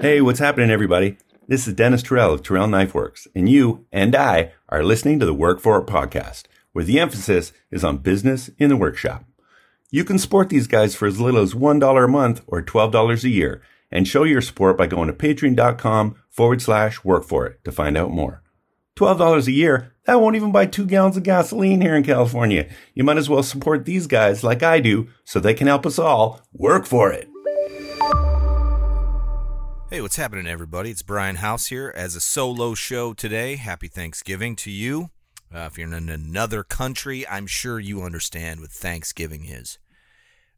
Hey, what's happening, everybody? This is Dennis Terrell of Terrell Knife Works, and you and I are listening to the Work For It podcast, where the emphasis is on business in the workshop. You can support these guys for as little as $1 a month or $12 a year, and show your support by going to patreon.com forward slash work for it to find out more. $12 a year, that won't even buy two gallons of gasoline here in California. You might as well support these guys like I do so they can help us all work for it. Hey, what's happening, everybody? It's Brian House here as a solo show today. Happy Thanksgiving to you. Uh, if you're in another country, I'm sure you understand what Thanksgiving is.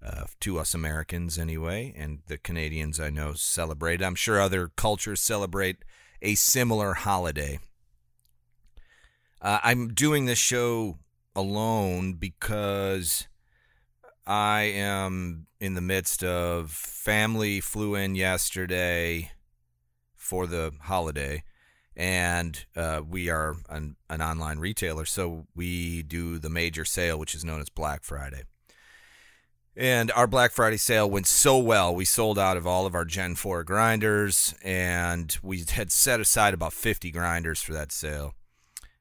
Uh, to us Americans, anyway, and the Canadians I know celebrate. I'm sure other cultures celebrate a similar holiday. Uh, I'm doing this show alone because I am in the midst of family flew in yesterday for the holiday, and uh, we are an, an online retailer, so we do the major sale, which is known as Black Friday. And our Black Friday sale went so well. We sold out of all of our Gen 4 grinders, and we had set aside about 50 grinders for that sale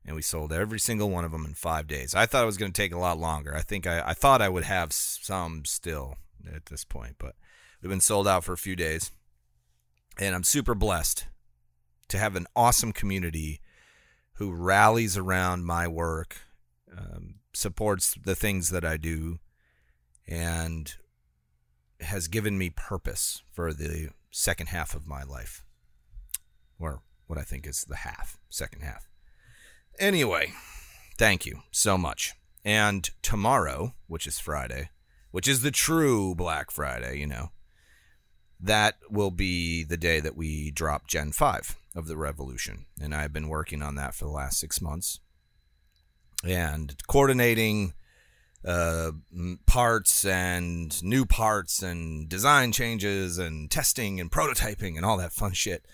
and we sold every single one of them in five days. I thought it was going to take a lot longer. I think I, I thought I would have some still at this point, but we've been sold out for a few days. And I'm super blessed to have an awesome community who rallies around my work, um, supports the things that I do, and has given me purpose for the second half of my life, or what I think is the half, second half. Anyway, thank you so much. And tomorrow, which is Friday, which is the true Black Friday, you know, that will be the day that we drop Gen 5 of the Revolution. And I've been working on that for the last six months and coordinating uh, parts and new parts and design changes and testing and prototyping and all that fun shit.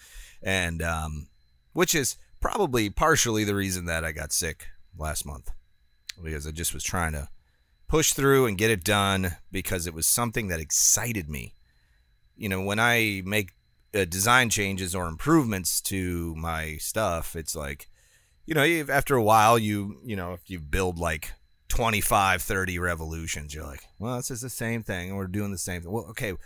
And um, which is probably partially the reason that I got sick last month because I just was trying to push through and get it done because it was something that excited me. You know, when I make uh, design changes or improvements to my stuff, it's like, you know, after a while, you, you know, if you build like 25, 30 revolutions, you're like, well, this is the same thing and we're doing the same thing. Well, okay. And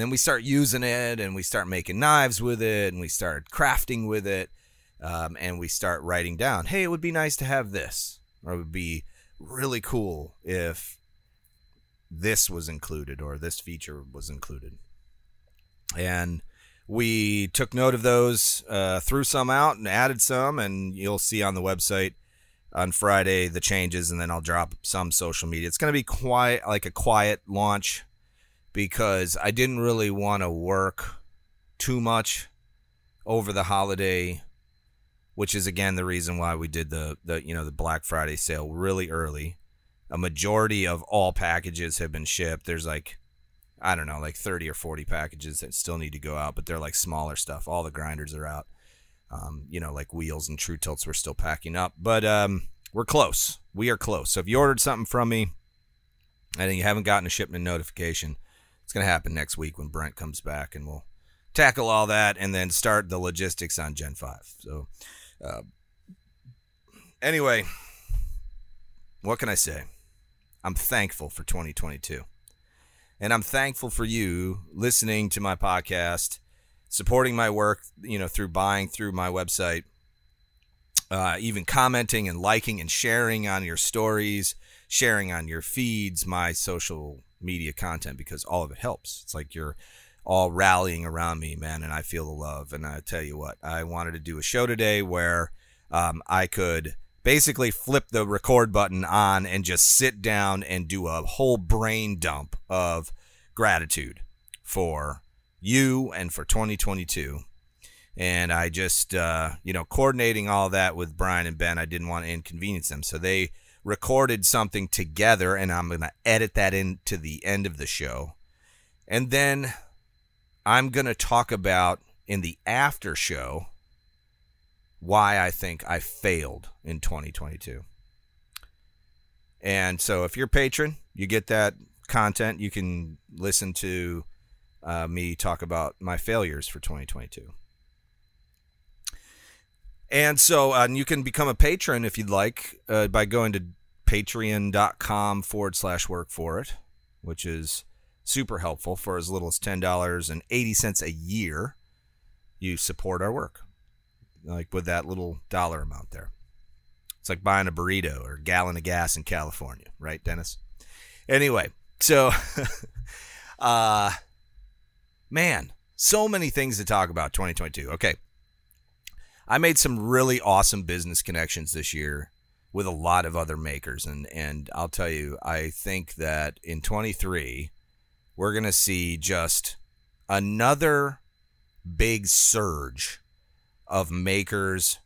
then we start using it and we start making knives with it and we start crafting with it um, and we start writing down, hey, it would be nice to have this, or it would be really cool if this was included or this feature was included. And we took note of those, uh, threw some out and added some, and you'll see on the website on Friday the changes, and then I'll drop some social media. It's going to be quiet, like a quiet launch, because I didn't really want to work too much over the holiday which is again the reason why we did the the you know the Black Friday sale really early. A majority of all packages have been shipped. There's like I don't know, like 30 or 40 packages that still need to go out, but they're like smaller stuff. All the grinders are out. Um, you know, like wheels and true tilts we're still packing up, but um, we're close. We are close. So if you ordered something from me and you haven't gotten a shipment notification, it's going to happen next week when Brent comes back and we'll tackle all that and then start the logistics on Gen 5. So uh, anyway, what can I say? I'm thankful for 2022. And I'm thankful for you listening to my podcast, supporting my work, you know, through buying through my website, uh, even commenting and liking and sharing on your stories, sharing on your feeds, my social media content, because all of it helps. It's like you're all rallying around me, man, and I feel the love. And I tell you what, I wanted to do a show today where um, I could basically flip the record button on and just sit down and do a whole brain dump of gratitude for you and for 2022. And I just, uh, you know, coordinating all that with Brian and Ben, I didn't want to inconvenience them. So they recorded something together, and I'm going to edit that into the end of the show. And then I'm going to talk about in the after show why I think I failed in 2022. And so if you're a patron, you get that content. You can listen to uh, me talk about my failures for 2022. And so uh, you can become a patron if you'd like uh, by going to patreon.com forward slash work for it, which is super helpful for as little as $10.80 a year. You support our work, like with that little dollar amount there. It's like buying a burrito or a gallon of gas in California, right, Dennis? Anyway, so, uh, man, so many things to talk about 2022. Okay. I made some really awesome business connections this year with a lot of other makers and and I'll tell you I think that in 23 we're going to see just another big surge of makers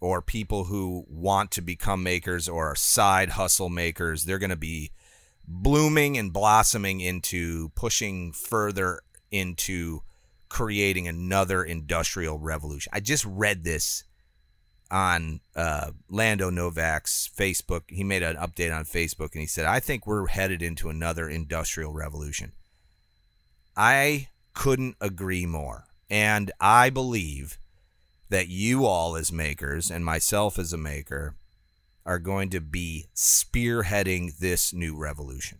or people who want to become makers or are side hustle makers. They're going to be blooming and blossoming into pushing further into creating another industrial revolution. I just read this on uh, Lando Novak's Facebook. He made an update on Facebook and he said, I think we're headed into another industrial revolution. I couldn't agree more. And I believe that you all as makers and myself as a maker are going to be spearheading this new revolution.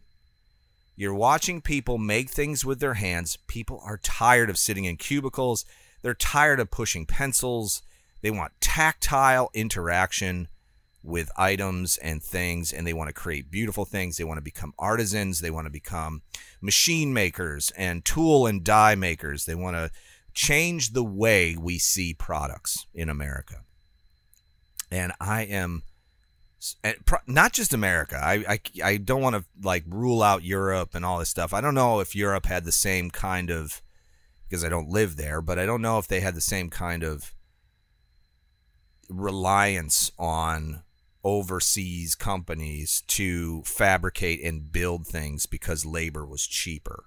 You're watching people make things with their hands. People are tired of sitting in cubicles. They're tired of pushing pencils. They want tactile interaction with items and things, and they want to create beautiful things. They want to become artisans. They want to become machine makers and tool and die makers. They want to change the way we see products in America. And I am not just America. I, I, I don't want to like rule out Europe and all this stuff. I don't know if Europe had the same kind of because I don't live there, but I don't know if they had the same kind of reliance on overseas companies to fabricate and build things because labor was cheaper.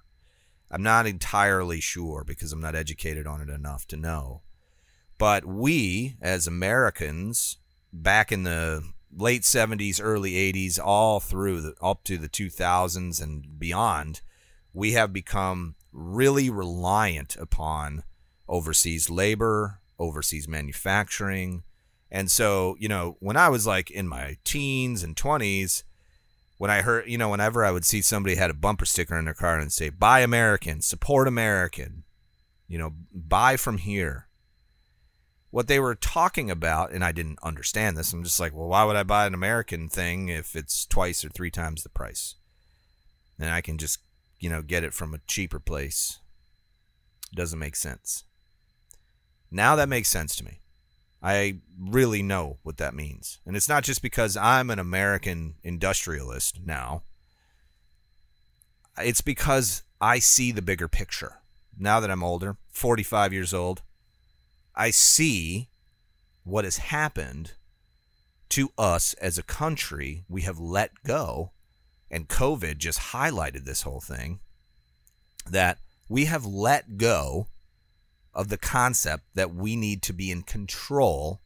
I'm not entirely sure because I'm not educated on it enough to know. But we, as Americans, back in the late 70s, early 80s, all through the, up to the 2000s and beyond, we have become really reliant upon overseas labor, overseas manufacturing. And so, you know, when I was like in my teens and 20s, when I heard, you know, whenever I would see somebody had a bumper sticker in their car and say, buy American, support American, you know, buy from here. What they were talking about, and I didn't understand this, I'm just like, well, why would I buy an American thing if it's twice or three times the price? And I can just, you know, get it from a cheaper place. It doesn't make sense. Now that makes sense to me. I really know what that means. And it's not just because I'm an American industrialist now. It's because I see the bigger picture. Now that I'm older, 45 years old, I see what has happened to us as a country. We have let go, and COVID just highlighted this whole thing that we have let go of the concept that we need to be in control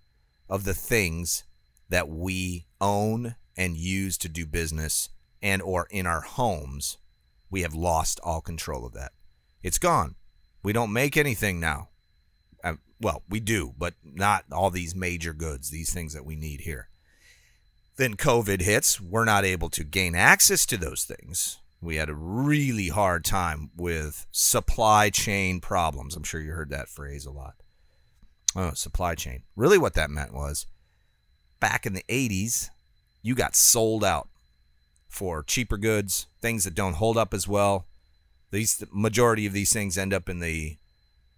of the things that we own and use to do business and or in our homes we have lost all control of that. It's gone. We don't make anything now. Uh, well we do but not all these major goods these things that we need here. Then covid hits. We're not able to gain access to those things we had a really hard time with supply chain problems. I'm sure you heard that phrase a lot. Oh, supply chain. Really, what that meant was back in the 80s, you got sold out for cheaper goods, things that don't hold up as well. These the majority of these things end up in the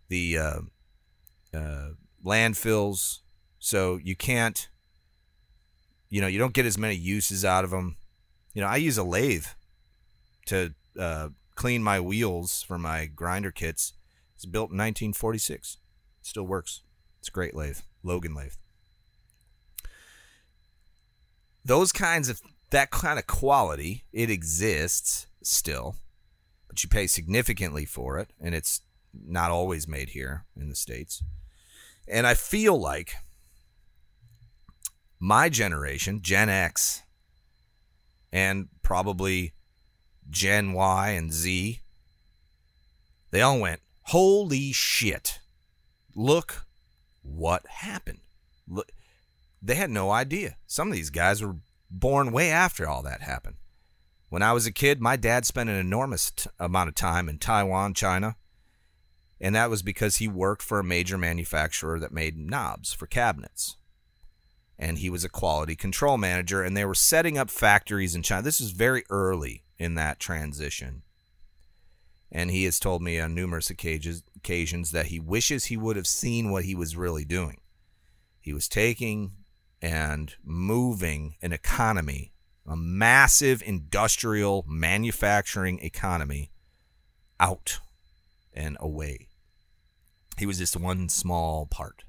the uh, uh, landfills, so you can't, you know, you don't get as many uses out of them. You know, I use a lathe to uh, clean my wheels for my grinder kits. It's built in 1946. It still works. It's a great lathe, Logan lathe. Those kinds of that kind of quality, it exists still, but you pay significantly for it, and it's not always made here in the states. And I feel like my generation, Gen X, and probably Gen Y and Z, They all went, Holy shit. Look what happened. Look, they had no idea. Some of these guys were born way after all that happened. When I was a kid, my dad spent an enormous t- amount of time in Taiwan, China, and that was because he worked for a major manufacturer that made knobs for cabinets. And he was a quality control manager, and they were setting up factories in China. This was very early in that transition. And he has told me on numerous occasions, that he wishes he would have seen what he was really doing. He was taking and moving an economy, a massive industrial manufacturing economy, out and away. He was just one small part.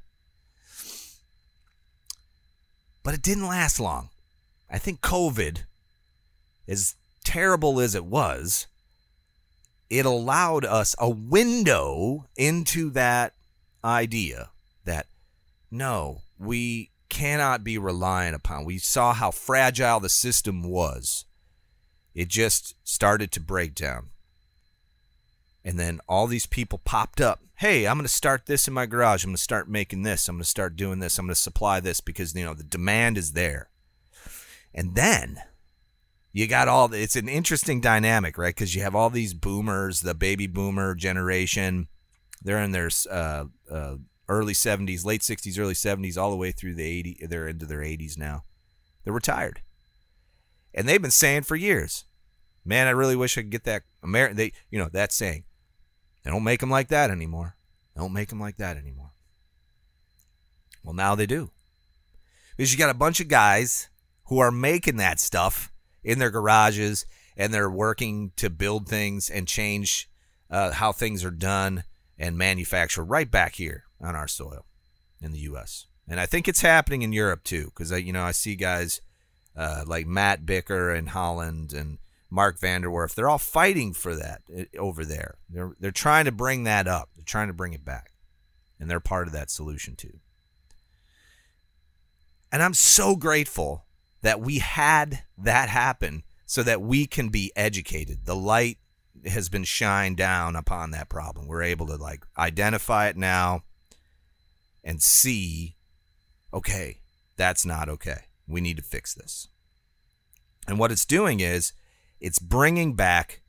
But it didn't last long. I think COVID, as terrible as it was, it allowed us a window into that idea that no, we cannot be reliant upon. We saw how fragile the system was. It just started to break down. And then all these people popped up. Hey, I'm going to start this in my garage. I'm going to start making this. I'm going to start doing this. I'm going to supply this because you know the demand is there. And then you got all it's an interesting dynamic, right? Because you have all these boomers, the baby boomer generation. They're in their uh, uh, early 70s, late 60s, early 70s, all the way through the 80s. They're into their 80s now. They're retired, and they've been saying for years, "Man, I really wish I could get that American." They, you know, that saying. They don't make them like that anymore. They don't make them like that anymore. Well, now they do, because you got a bunch of guys who are making that stuff in their garages and they're working to build things and change uh, how things are done and manufacture right back here on our soil in the U.S. And I think it's happening in Europe too, because you know, I see guys uh, like Matt Bicker in Holland and Mark Vanderwerf. They're all fighting for that uh, over there. They're they're trying to bring that up. They're trying to bring it back, and they're part of that solution too. And I'm so grateful that we had that happen so that we can be educated. The light has been shined down upon that problem. We're able to like identify it now and see okay, that's not okay. We need to fix this. And what it's doing is it's bringing back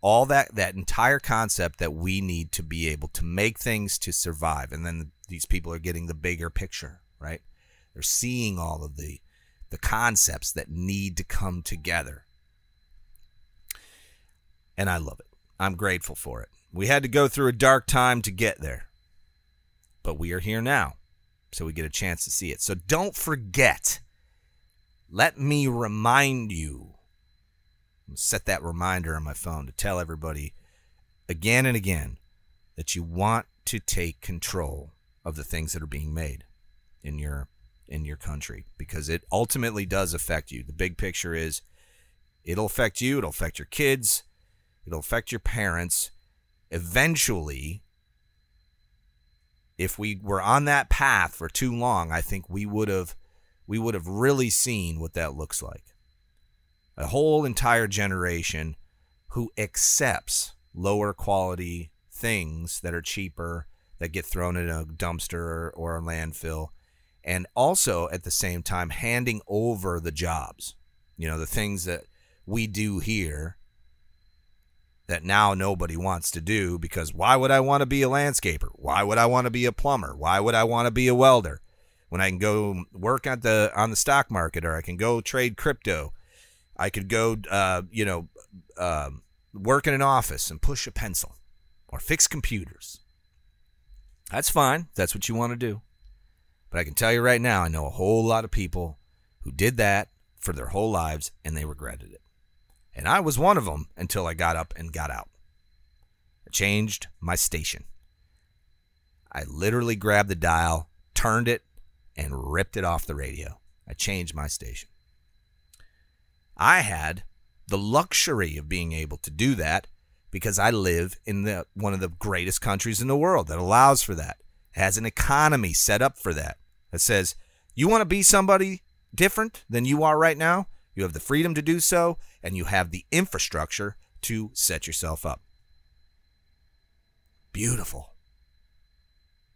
all that that entire concept that we need to be able to make things to survive and then these people are getting the bigger picture, right? They're seeing all of the the concepts that need to come together. And I love it. I'm grateful for it. We had to go through a dark time to get there, but we are here now. So we get a chance to see it. So don't forget. Let me remind you. I'm set that reminder on my phone to tell everybody again and again that you want to take control of the things that are being made in your in your country because it ultimately does affect you. The big picture is it'll affect you, it'll affect your kids, it'll affect your parents. Eventually, if we were on that path for too long, I think we would have we would have really seen what that looks like. A whole entire generation who accepts lower quality things that are cheaper that get thrown in a dumpster or a landfill and also at the same time handing over the jobs. You know, the things that we do here that now nobody wants to do because why would I want to be a landscaper? Why would I want to be a plumber? Why would I want to be a welder? When I can go work at the on the stock market or I can go trade crypto. I could go uh, you know um, work in an office and push a pencil or fix computers. That's fine. That's what you want to do. But I can tell you right now, I know a whole lot of people who did that for their whole lives and they regretted it. And I was one of them until I got up and got out. I changed my station. I literally grabbed the dial, turned it, and ripped it off the radio. I changed my station. I had the luxury of being able to do that because I live in the one of the greatest countries in the world that allows for that. Has an economy set up for that that says, you want to be somebody different than you are right now? You have the freedom to do so, and you have the infrastructure to set yourself up. beautiful.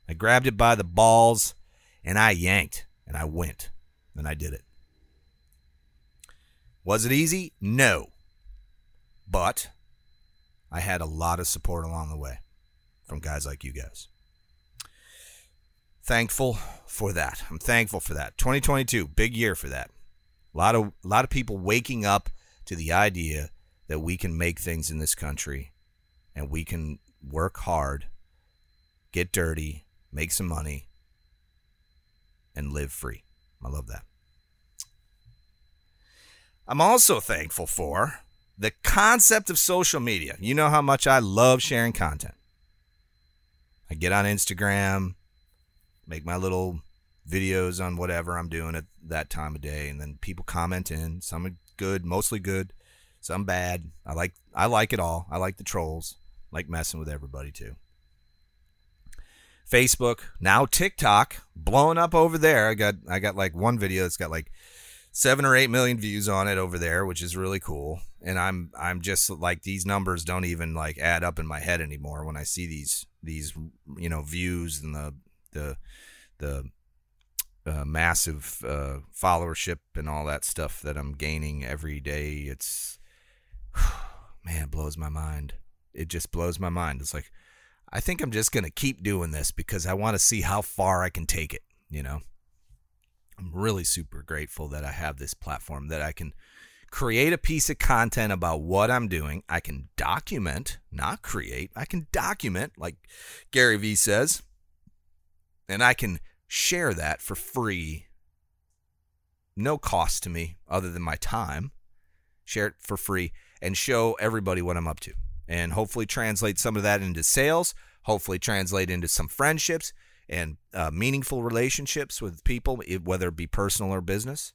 I grabbed it by the balls and I yanked and I went and I did it. Was it easy? No. But I had a lot of support along the way from guys like you guys. Thankful for that. I'm thankful for that. 2022, big year for that. A lot of a lot of people waking up to the idea that we can make things in this country and we can work hard, get dirty, make some money, and live free. I love that. I'm also thankful for the concept of social media. You know how much I love sharing content. I get on Instagram, make my little videos on whatever I'm doing at that time of day, and then people comment in. Some are good, mostly good, some bad. I like I like it all. I like the trolls. I like messing with everybody too. Facebook, now TikTok, blowing up over there. I got I got like one video that's got like seven or eight million views on it over there, which is really cool. And I'm I'm just like these numbers don't even like add up in my head anymore when I see these these you know views and the the the uh, massive uh, followership and all that stuff that I'm gaining every day. It's man, it blows my mind. It just blows my mind. It's like I think I'm just gonna keep doing this because I want to see how far I can take it. You know, I'm really super grateful that I have this platform that I can create a piece of content about what I'm doing. I can document, not create. I can document, like Gary Vee says, and I can share that for free. No cost to me other than my time. Share it for free and show everybody what I'm up to. And hopefully translate some of that into sales, hopefully translate into some friendships and uh, meaningful relationships with people, whether it be personal or business.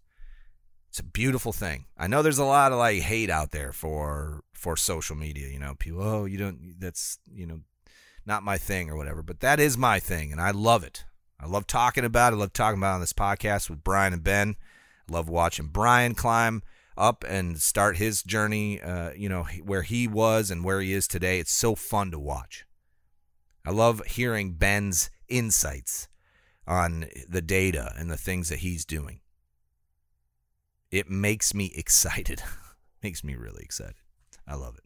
It's a beautiful thing. I know there's a lot of like hate out there for for social media. You know, people, oh, you don't. That's you know, not my thing or whatever. But that is my thing, and I love it. I love talking about it. I love talking about on this podcast with Brian and Ben. I love watching Brian climb up and start his journey. Uh, you know where he was and where he is today. It's so fun to watch. I love hearing Ben's insights on the data and the things that he's doing. It makes me excited. makes me really excited. I love it.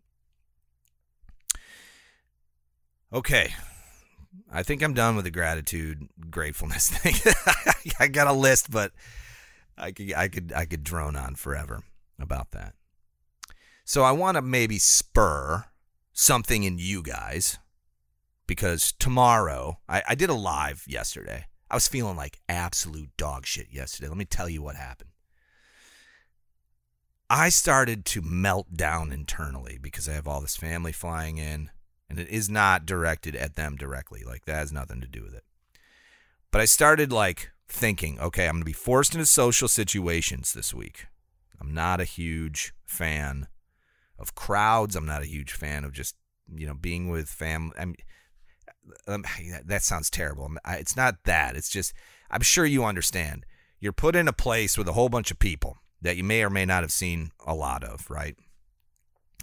Okay. I think I'm done with the gratitude, gratefulness thing. I got a list, but I could I could I could drone on forever about that. So I want to maybe spur something in you guys because tomorrow, I, I did a live yesterday. I was feeling like absolute dog shit yesterday. Let me tell you what happened. I started to melt down internally because I have all this family flying in, and it is not directed at them directly. Like, that has nothing to do with it. But I started like thinking, okay, I'm going to be forced into social situations this week. I'm not a huge fan of crowds. I'm not a huge fan of just, you know, being with family. Um, that sounds terrible. It's not that. It's just I'm sure you understand. You're put in a place with a whole bunch of people that you may or may not have seen a lot of, right?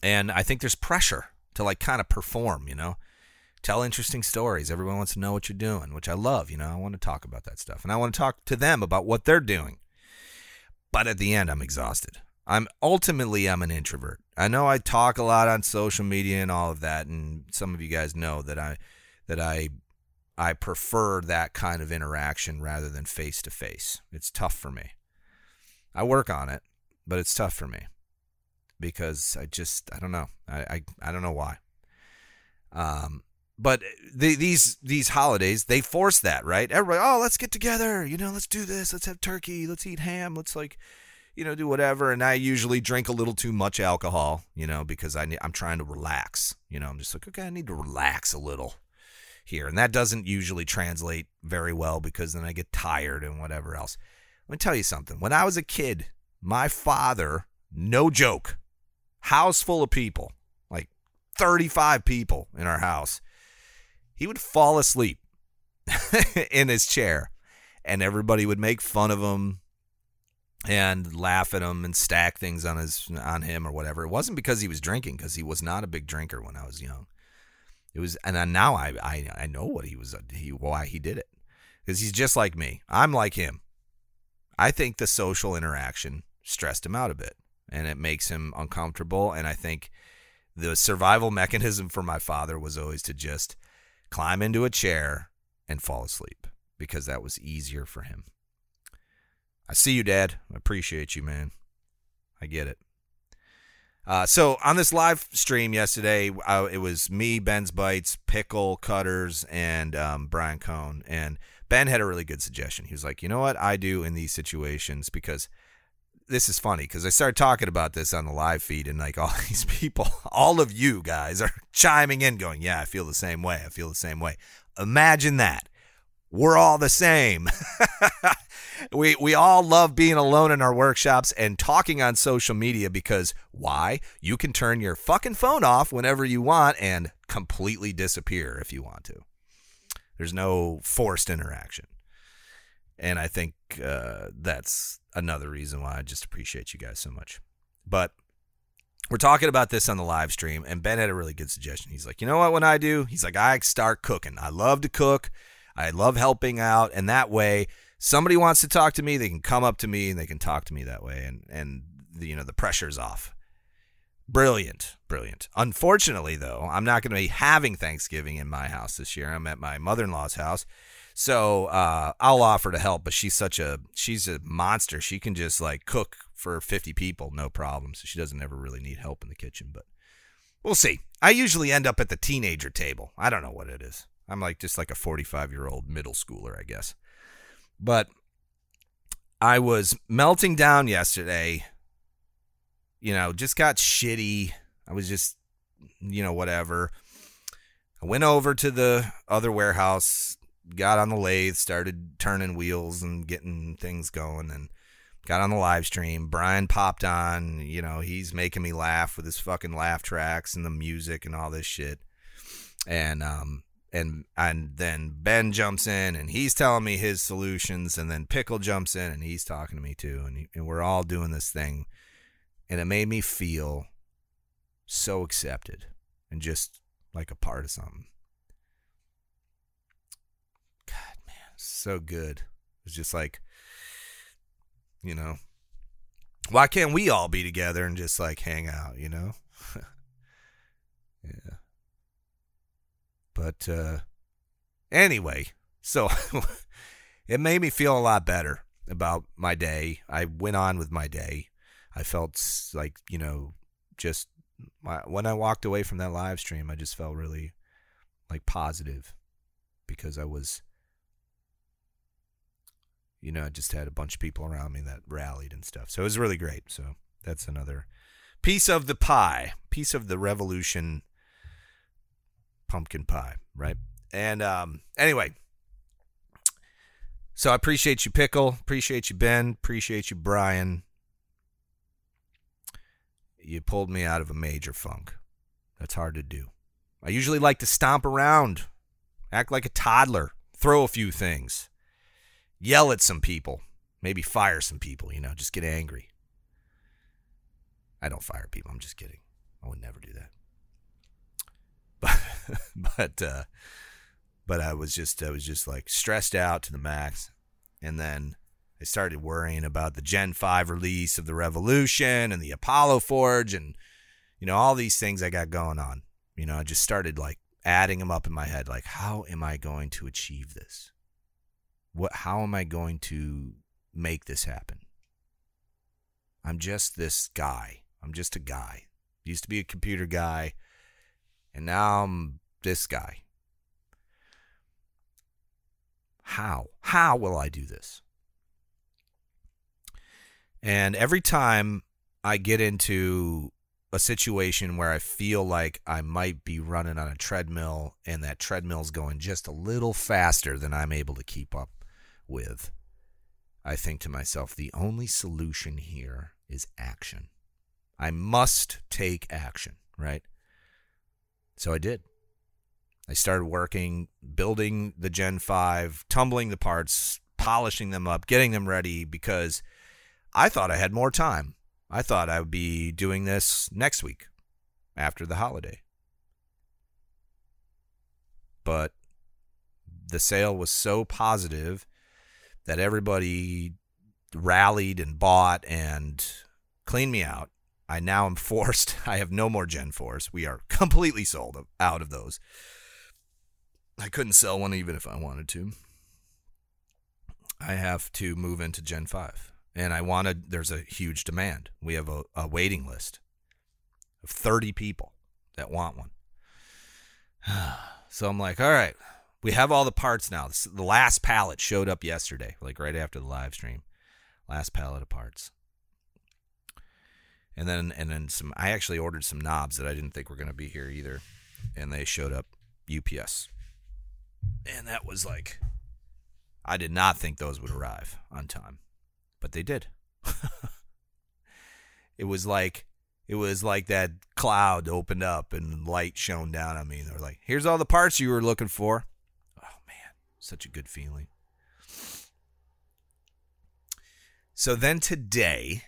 And I think there's pressure to like kind of perform, you know, tell interesting stories. Everyone wants to know what you're doing, which I love. You know, I want to talk about that stuff, and I want to talk to them about what they're doing. But at the end, I'm exhausted. I'm ultimately I'm an introvert. I know I talk a lot on social media and all of that, and some of you guys know that I that I I prefer that kind of interaction rather than face to face. It's tough for me. I work on it, but it's tough for me because I just I don't know. I I, I don't know why. Um but the, these these holidays they force that right everybody oh let's get together you know let's do this let's have turkey let's eat ham let's like you know do whatever and i usually drink a little too much alcohol you know because i i'm trying to relax you know i'm just like okay i need to relax a little here. And that doesn't usually translate very well because then I get tired and whatever else. Let me tell you something. When I was a kid, my father, no joke, house full of people, like 35 people in our house, he would fall asleep in his chair and everybody would make fun of him and laugh at him and stack things on his on him or whatever. It wasn't because he was drinking because he was not a big drinker when I was young. It was, and now I, I, I know what he was, he, why he did it, because he's just like me. I'm like him. I think the social interaction stressed him out a bit, and it makes him uncomfortable. And I think the survival mechanism for my father was always to just climb into a chair and fall asleep because that was easier for him. I see you, Dad. I appreciate you, man. I get it. Uh, so on this live stream yesterday, uh, it was me, Ben's Bites, Pickle, Cutters, and um, Brian Cohn. And Ben had a really good suggestion. He was like, you know what I do in these situations because this is funny because I started talking about this on the live feed and like all these people, all of you guys are chiming in, going, yeah, I feel the same way. I feel the same way. Imagine that. We're all the same. we we all love being alone in our workshops and talking on social media because why? You can turn your fucking phone off whenever you want and completely disappear if you want to. There's no forced interaction. And I think uh, that's another reason why I just appreciate you guys so much. But we're talking about this on the live stream, and Ben had a really good suggestion. He's like, you know what, when I do, he's like, I start cooking. I love to cook. I love helping out. And that way, somebody wants to talk to me, they can come up to me and they can talk to me that way. And, and the, you know, the pressure's off. Brilliant, brilliant. Unfortunately, though, I'm not going to be having Thanksgiving in my house this year. I'm at my mother in law's house. So uh, I'll offer to help, but she's such a she's a monster. She can just like cook for 50 people, no problem. So she doesn't ever really need help in the kitchen. But we'll see. I usually end up at the teenager table. I don't know what it is. I'm like just like a 45 year old middle schooler, I guess. But I was melting down yesterday. You know, just got shitty. I was just, you know, whatever. I went over to the other warehouse, got on the lathe, started turning wheels and getting things going, and got on the live stream. Brian popped on. You know, he's making me laugh with his fucking laugh tracks and the music and all this shit. And um, and and then Ben jumps in and he's telling me his solutions, and then Pickle jumps in and he's talking to me too, and he, and we're all doing this thing, and it made me feel so accepted and just like a part of something. God, man, so good. It's just like, you know, why can't we all be together and just like hang out, you know? yeah. But uh, anyway, so it made me feel a lot better about my day. I went on with my day. I felt like, you know, just my, when I walked away from that live stream, I just felt really like positive because I was, you know, I just had a bunch of people around me that rallied and stuff. So it was really great. So that's another piece of the pie, piece of the revolution pumpkin pie, right? And um, anyway, so I appreciate you, Pickle. Appreciate you, Ben. Appreciate you, Brian. You pulled me out of a major funk. That's hard to do. I usually like to stomp around, act like a toddler, throw a few things, yell at some people, maybe fire some people, you know, just get angry. I don't fire people. I'm just kidding. I would never do that. But but uh, but I was just I was just like stressed out to the max, and then I started worrying about the Gen Five release of the Revolution and the Apollo Forge and you know all these things I got going on. You know, I just started like adding them up in my head, like how am I going to achieve this? What? How am I going to make this happen? I'm just this guy. I'm just a guy. Used to be a computer guy and now I'm this guy. How? How will I do this? And every time I get into a situation where I feel like I might be running on a treadmill and that treadmill's going just a little faster than I'm able to keep up with, I think to myself, the only solution here is action. I must take action, right? So I did. I started working, building the Gen 5, tumbling the parts, polishing them up, getting them ready because I thought I had more time. I thought I would be doing this next week after the holiday. but the sale was so positive that everybody rallied and bought and cleaned me out. I now am forced. I have no more Gen 4s. We are completely sold out of those. I couldn't sell one even if I wanted to. I have to move into Gen 5. And I wanted, there's a huge demand. We have a, a waiting list of 30 people that want one. so I'm like, all right, we have all the parts now. The last pallet showed up yesterday, like right after the live stream. Last pallet of parts. And then and then some I actually ordered some knobs that I didn't think were going to be here either. And they showed up UPS. And that was like I did not think those would arrive on time. But they did. it was like it was like that cloud opened up and light shone down on me. They were like, "Here's all the parts you were looking for." Such a good feeling. So then today,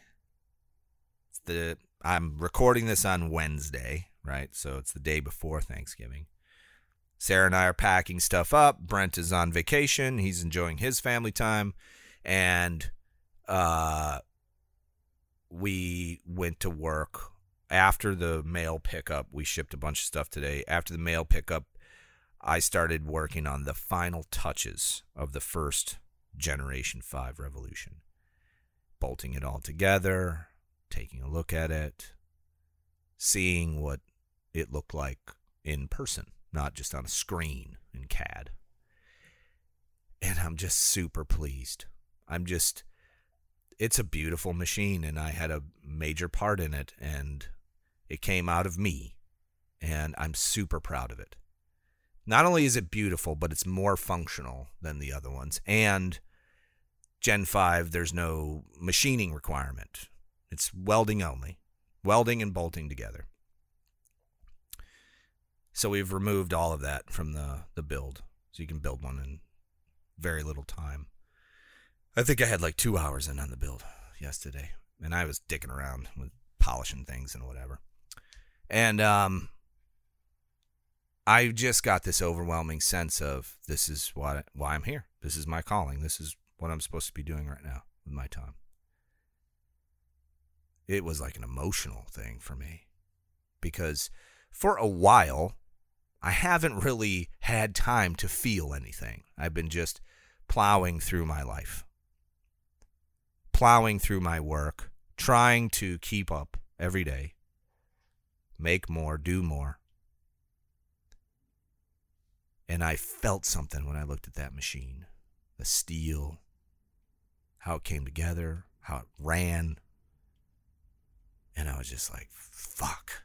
the I'm recording this on Wednesday, right? So it's the day before Thanksgiving. Sarah and I are packing stuff up. Brent is on vacation. He's enjoying his family time. And uh, we went to work after the mail pickup. We shipped a bunch of stuff today. After the mail pickup, I started working on the final touches of the first Generation 5 revolution. Bolting it all together, taking a look at it, seeing what it looked like in person, not just on a screen in CAD. And I'm just super pleased. I'm just it's a beautiful machine and I had a major part in it and it came out of me and I'm super proud of it. Not only is it beautiful, but it's more functional than the other ones. And Gen 5, there's no machining requirement. It's welding only, welding and bolting together. So we've removed all of that from the, the build. So you can build one in very little time. I think I had like two hours in on the build yesterday, and I was dicking around with polishing things and whatever. And um, I just got this overwhelming sense of this is why why I'm here. This is my calling. This is what I'm supposed to be doing right now with my time. It was like an emotional thing for me because for a while I haven't really had time to feel anything. I've been just plowing through my life plowing through my work, trying to keep up every day, make more, do more. And I felt something when I looked at that machine the steel, how it came together, how it ran. And I was just like, fuck.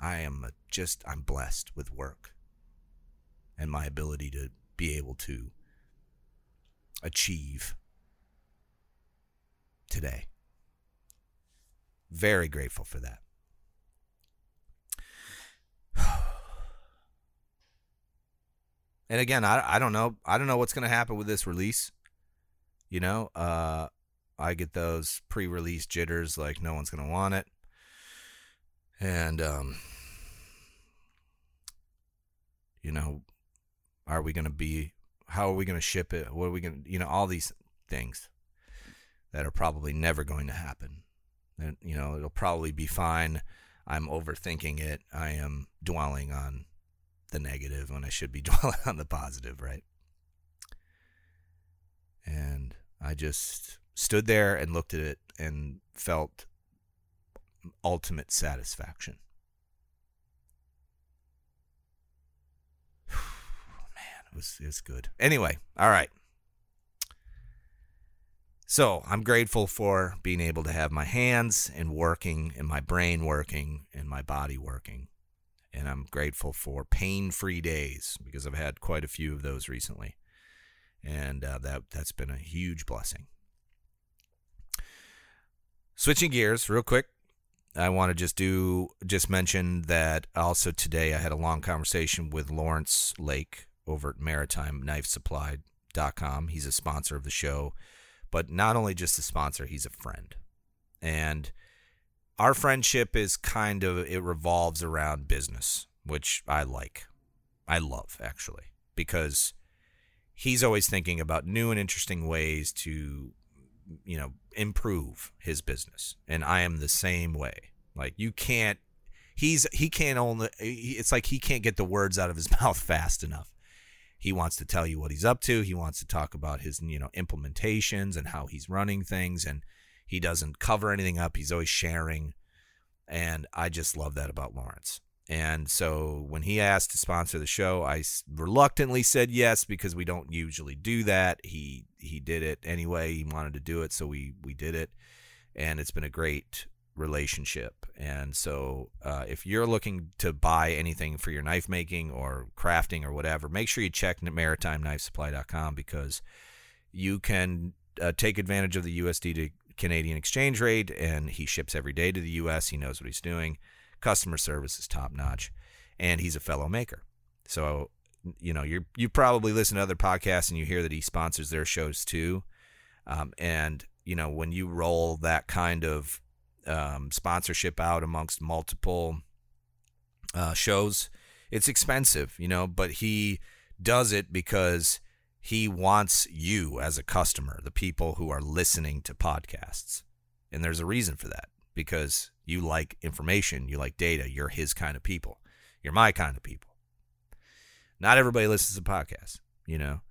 I am just, I'm blessed with work and my ability to be able to achieve today. Very grateful for that. And again, I, I don't know. I don't know what's going to happen with this release. You know, uh, I get those pre-release jitters like no one's going to want it. And um, you know, are we going to be how are we going to ship it? What are we going to, you know, all these things that are probably never going to happen. And, you know, it'll probably be fine. I'm overthinking it. I am dwelling on the negative when I should be dwelling on the positive, right? And I just stood there and looked at it and felt ultimate satisfaction. Man, it was it was good. Anyway, all right. So I'm grateful for being able to have my hands and working and my brain working and my body working. And I'm grateful for pain free days because I've had quite a few of those recently. And uh, that, that's been a huge blessing. Switching gears real quick, I want to just do just mention that also today I had a long conversation with Lawrence Lake over at Maritime Knife. He's a sponsor of the show but not only just a sponsor, he's a friend. And our friendship is kind of it revolves around business. which I like. I love actually because he's always thinking about new and interesting ways to you know improve his business and i am the same way like you can't he's he can't only it's like he can't get the words out of his mouth fast enough he wants to tell you what he's up to he wants to talk about his you know implementations and how he's running things and he doesn't cover anything up he's always sharing and i just love that about lawrence and so when he asked to sponsor the show, I reluctantly said yes because we don't usually do that. He he did it anyway. He wanted to do it, so we we did it, and it's been a great relationship. And so uh, if you're looking to buy anything for your knife making or crafting or whatever, make sure you check maritimeknifesupply.com because you can uh, take advantage of the USD to Canadian exchange rate, and he ships every day to the US. He knows what he's doing customer service is top notch, and he's a fellow maker. So you know you you probably listen to other podcasts and you hear that he sponsors their shows too, um, and you know when you roll that kind of um, sponsorship out amongst multiple uh, shows, it's expensive, you know, but he does it because he wants you as a customer, the people who are listening to podcasts. And there's a reason for that because you like information, you like data, you're his kind of people. You're my kind of people. Not everybody listens to podcasts, you know,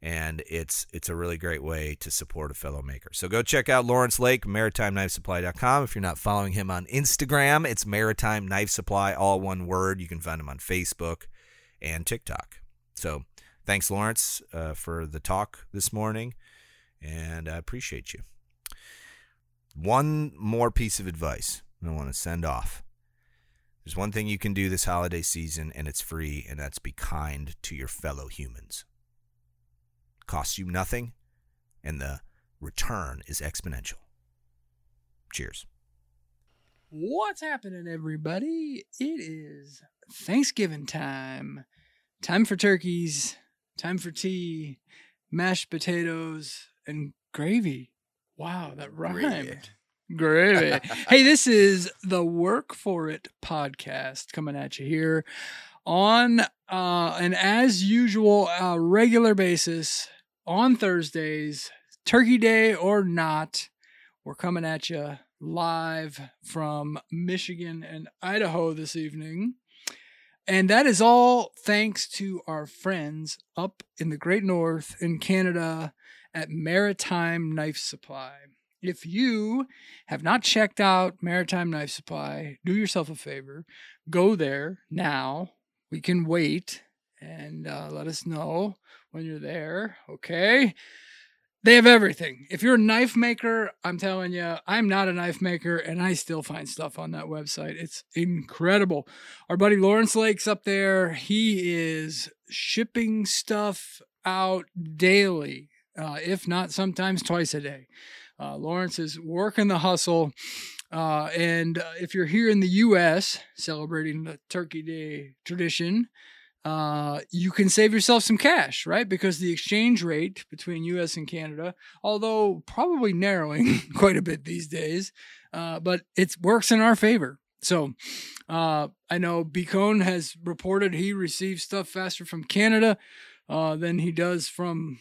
and it's it's a really great way to support a fellow maker. So go check out Lawrence Lake, MaritimeKnifeSupply.com. If you're not following him on Instagram, it's Maritime Knife Supply, all one word. You can find him on Facebook and TikTok. So thanks, Lawrence, uh, for the talk this morning, and I appreciate you. One more piece of advice I want to send off. There's one thing you can do this holiday season, and it's free, and that's be kind to your fellow humans. It costs you nothing, and the return is exponential. Cheers. What's happening, everybody? It is Thanksgiving time. Time for turkeys, time for tea, mashed potatoes, and gravy. Wow, that rhymed. Gravy. hey, this is the Work for It podcast coming at you here on uh, an as usual uh, regular basis on Thursdays, Turkey Day or not. We're coming at you live from Michigan and Idaho this evening. And that is all thanks to our friends up in the Great North in Canada at Maritime Knife Supply. If you have not checked out Maritime Knife Supply, do yourself a favor. Go there now. We can wait and uh, let us know when you're there. Okay. They have everything. If you're a knife maker, I'm telling you, I'm not a knife maker and I still find stuff on that website. It's incredible. Our buddy Lawrence Lake's up there. He is shipping stuff out daily uh, if not sometimes twice a day. Uh, Lawrence is working the hustle. Uh, and uh, if you're here in the U.S. celebrating the Turkey Day tradition, uh, you can save yourself some cash, right? Because the exchange rate between U.S. and Canada, although probably narrowing quite a bit these days, uh, but it works in our favor. So uh, I know Beacon has reported he receives stuff faster from Canada uh, than he does from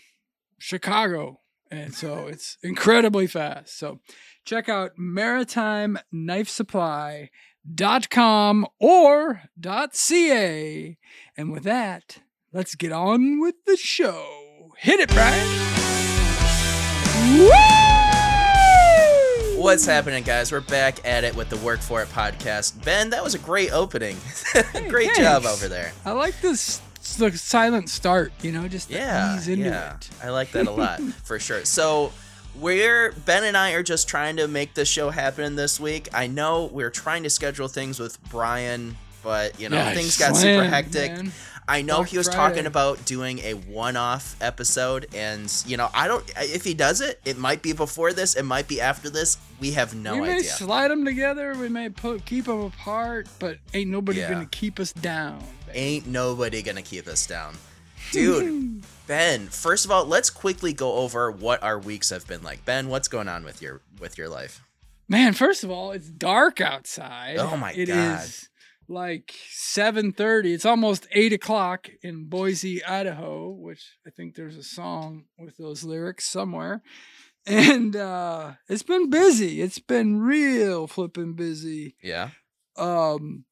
Chicago. And so it's incredibly fast. So check out Maritime Knife Supply dot com or dot ca and with that let's get on with the show. Hit it brian. Woo! what's happening guys? We're back at it with the work for it podcast. Ben that was a great opening. Great Hey, job over there. I like this the silent start you know just yeah ease into yeah. it. I like that a lot for sure. So we're ben and i are just trying to make this show happen this week i know we're trying to schedule things with brian but you know Yeah, things got super hectic man. I know Black he was Friday. talking about doing a one-off episode, and you know, I don't. If he does it, it might be before this, it might be after this. We have no we may idea. slide them together we may put keep them apart but ain't nobody Yeah. gonna keep us down. Ain't nobody gonna keep us down, dude. ben, first of all, let's quickly go over what our weeks have been like. Ben, what's going on with your with your life? Man, first of all, it's dark outside. Oh my It God. is like 7.30 it's almost 8 o'clock in boise idaho which i think there's a song with those lyrics somewhere and uh it's been busy it's been real flipping busy Yeah. um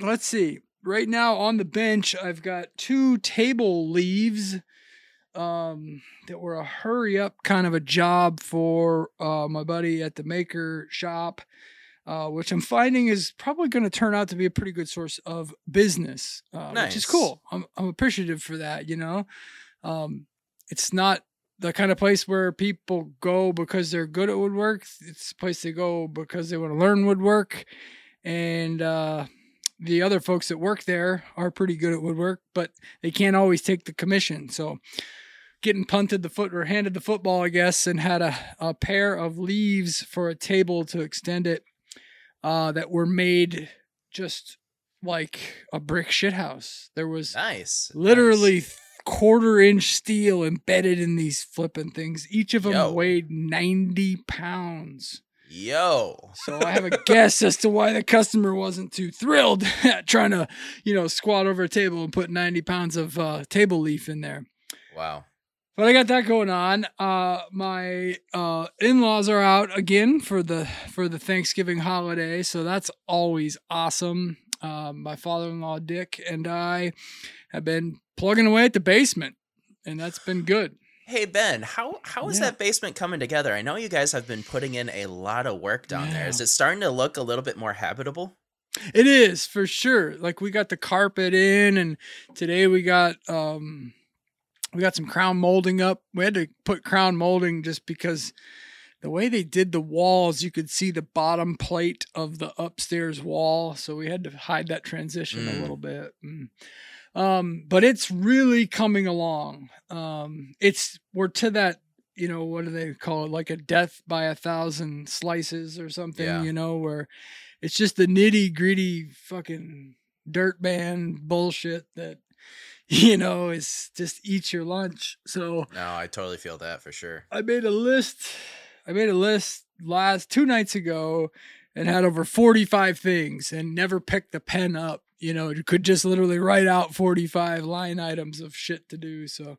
let's see right now on the bench i've got two table leaves um that were a hurry up kind of a job for uh my buddy at the maker shop uh, which I'm finding is probably going to turn out to be a pretty good source of business, uh, which is cool. I'm, I'm appreciative for that. You know, um, it's not the kind of place where people go because they're good at woodwork. It's a place they go because they want to learn woodwork, and uh, the other folks that work there are pretty good at woodwork, but they can't always take the commission. So. Getting punted the foot or handed the football, I guess, and had a, a pair of leaves for a table to extend it uh, that were made just like a brick shit house. There was Nice. literally nice. quarter inch steel embedded in these flipping things. Each of them Yo. weighed 90 pounds. Yo. So I have a guess as to why the customer wasn't too thrilled at trying to, you know, squat over a table and put 90 pounds of uh, table leaf in there. Wow. But I got that going on. Uh, my uh, in-laws are out again for the for the Thanksgiving holiday, so that's always awesome. Um, my father-in-law Dick and I have been plugging away at the basement, and that's been good. Hey Ben, how how is Yeah. that basement coming together? I know you guys have been putting in a lot of work down there. Yeah. Is it starting to look a little bit more habitable? It is for sure. Like we got the carpet in, and today we got um, we got some crown molding up. We had to put crown molding just because the way they did the walls, you could see the bottom plate of the upstairs wall, so we had to hide that transition Mm. a little bit. Mm. Um, but it's really coming along. Um, it's we're to that. You know what do they call it? Like a death by a thousand slices or something. Yeah. You know where it's just the nitty gritty fucking dirt band bullshit that you know is just eat your lunch. So No, I totally feel that for sure. I made a list. I made a list last two nights ago and had over 45 things and never picked the pen up. You know, you could just literally write out 45 line items of shit to do. So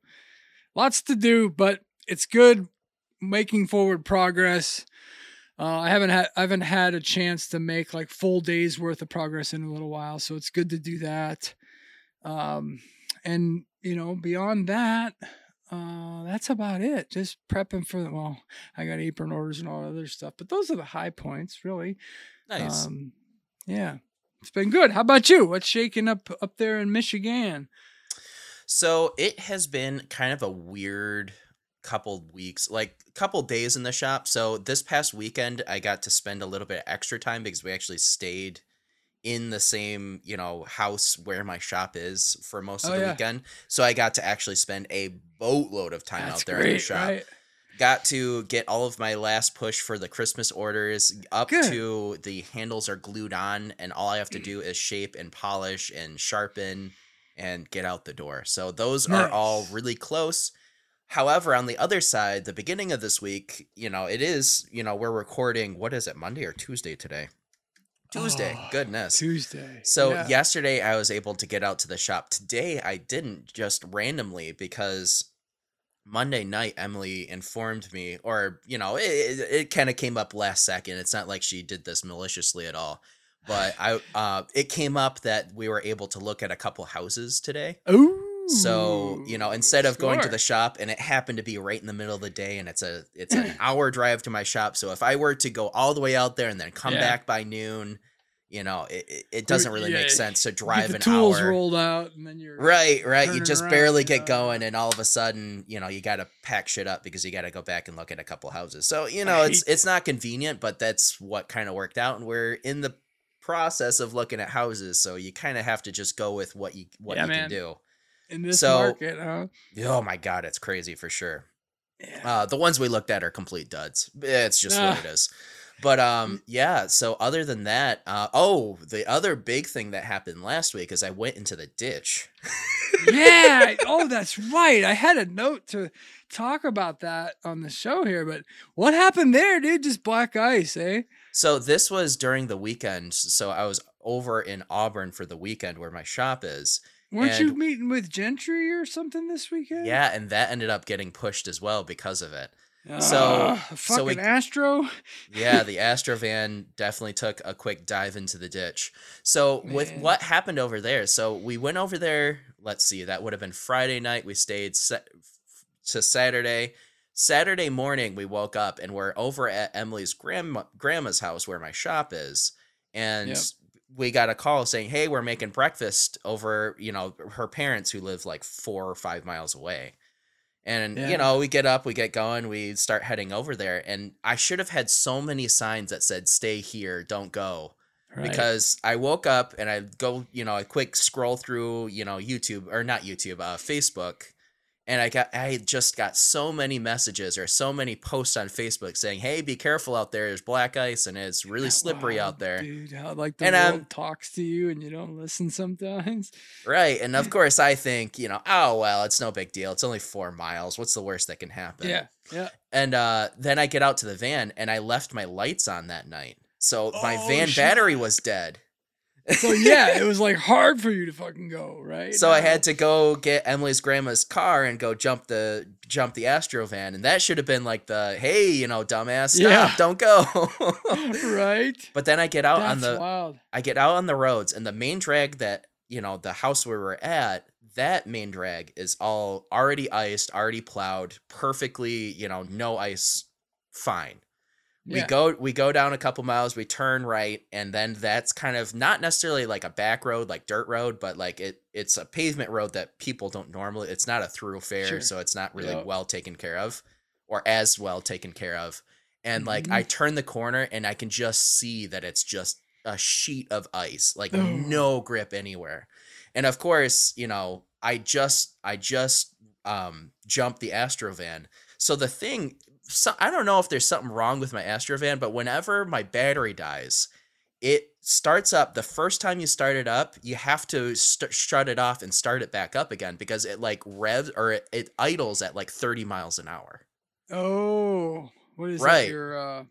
lots to do, but it's good making forward progress. Uh, I haven't had I haven't had a chance to make like full days worth of progress in a little while, so it's good to do that. Um, and you know, beyond that, uh, that's about it. Just prepping for the well, I got apron orders and all other stuff, but those are the high points, really. Nice. Um, yeah, it's been good. How about you? What's shaking up up there in Michigan? So it has been kind of a weird couple weeks, like couple days in the shop. So this past weekend, I got to spend a little bit extra time because we actually stayed in the same, you know, house where my shop is for most oh, of Oh, the yeah. weekend. So I got to actually spend a boatload of time That's out there in the shop. right? Got to get all of my last push for the Christmas orders up Good. to the handles are glued on, and all I have to do is shape and polish and sharpen and get out the door. So those are all really close. However, on the other side, the beginning of this week, you know, it is, you know, we're recording, what is it, Monday or Tuesday today? Tuesday. Oh, Goodness. Tuesday. So Yeah. yesterday I was able to get out to the shop. Today I didn't just randomly because Monday night Emily informed me, or you know, it, it, it kind of came up last second. It's not like she did this maliciously at all, but I uh, it came up that we were able to look at a couple houses today. Ooh. So you know, instead of going to the shop, and it happened to be right in the middle of the day, and it's a it's an hour drive to my shop. So if I were to go all the way out there and then come Yeah. back by noon, you know, it, it, doesn't really yeah, make sense to drive an tools hour. rolled out, and then you're Right, right. You just around, barely get know. going, and all of a sudden, you know, you got to pack shit up because you got to go back and look at a couple houses. So you I know, it's it's not convenient, but that's what kind of worked out, and we're in the process of looking at houses. So you kind of have to just go with what you what Yeah, you man. can do. in this So- market, huh? Oh my god, it's crazy for sure. Yeah. Uh, the ones we looked at are complete duds. It's just what Ah. it is. But um, yeah. So other than that, uh, oh, the other big thing that happened last week is I went into the ditch. yeah. Oh, that's right. I had a note to talk about that on the show here, but what happened there, dude? Just black ice, eh? So this was during the weekend. So I was over in Auburn for the weekend where my shop is. Weren't you meeting with Gentry or something this weekend? Yeah, and that ended up getting pushed as well because of it. Ah, so- fucking so we- Astro. Yeah, the Astro van definitely took a quick dive into the ditch. So with what happened over there, so we went over there. Let's see, that would have been Friday night. We stayed to Saturday. Saturday morning, we woke up and we're over at Emily's grandma grandma's house where my shop is, and Yep. we got a call saying, "Hey, we're making breakfast over, you know, her parents who live like four or five miles away." And Yeah. you know, we get up, we get going, we start heading over there, and I should have had so many signs that said "Stay here, don't go." Right. because I woke up and I go, you know, a quick scroll through, you know, YouTube or not YouTube, uh, Facebook, and I got, I just got so many messages or so many posts on Facebook saying, "Hey, be careful out there. There's black ice and it's really Yeah, slippery wow, out there." dude. How like the And, world talks to you and you don't listen sometimes. Right, and of course I think, you know, oh well, it's no big deal. It's only four miles. What's the worst that can happen? Yeah, yeah. And uh, then I get out to the van and I left my lights on that night, so my Oh, van shit. battery was dead. So yeah, it was like hard for you to fucking go, right? So I had to go get Emily's grandma's car and go jump the jump the Astro van, and that should have been like the hey, you know, dumbass, stop, Yeah. don't go. right. but then I get out on the wild. I get out on the roads, and the main drag that you know the house where we're at, that main drag is all already iced, already plowed, perfectly, you know, no ice, fine. We Yeah. go we go down a couple miles, we turn right, and then that's kind of not necessarily like a back road, like dirt road, but like it it's a pavement road that people don't normally. It's not a thoroughfare, Sure. so it's not really Yep. well taken care of, or as well taken care of. And like Mhm. I turn the corner and I can just see that it's just a sheet of ice, like Oh. no grip anywhere. And of course, you know, I just I just um jumped the Astrovan. So the thing so, I don't know if there's something wrong with my Astrovan, but whenever my battery dies, it starts up the first time you start it up you have to st- shut it off and start it back up again because it like revs or it, it idles at like 30 miles an hour Oh, what is Right. that? Your uh,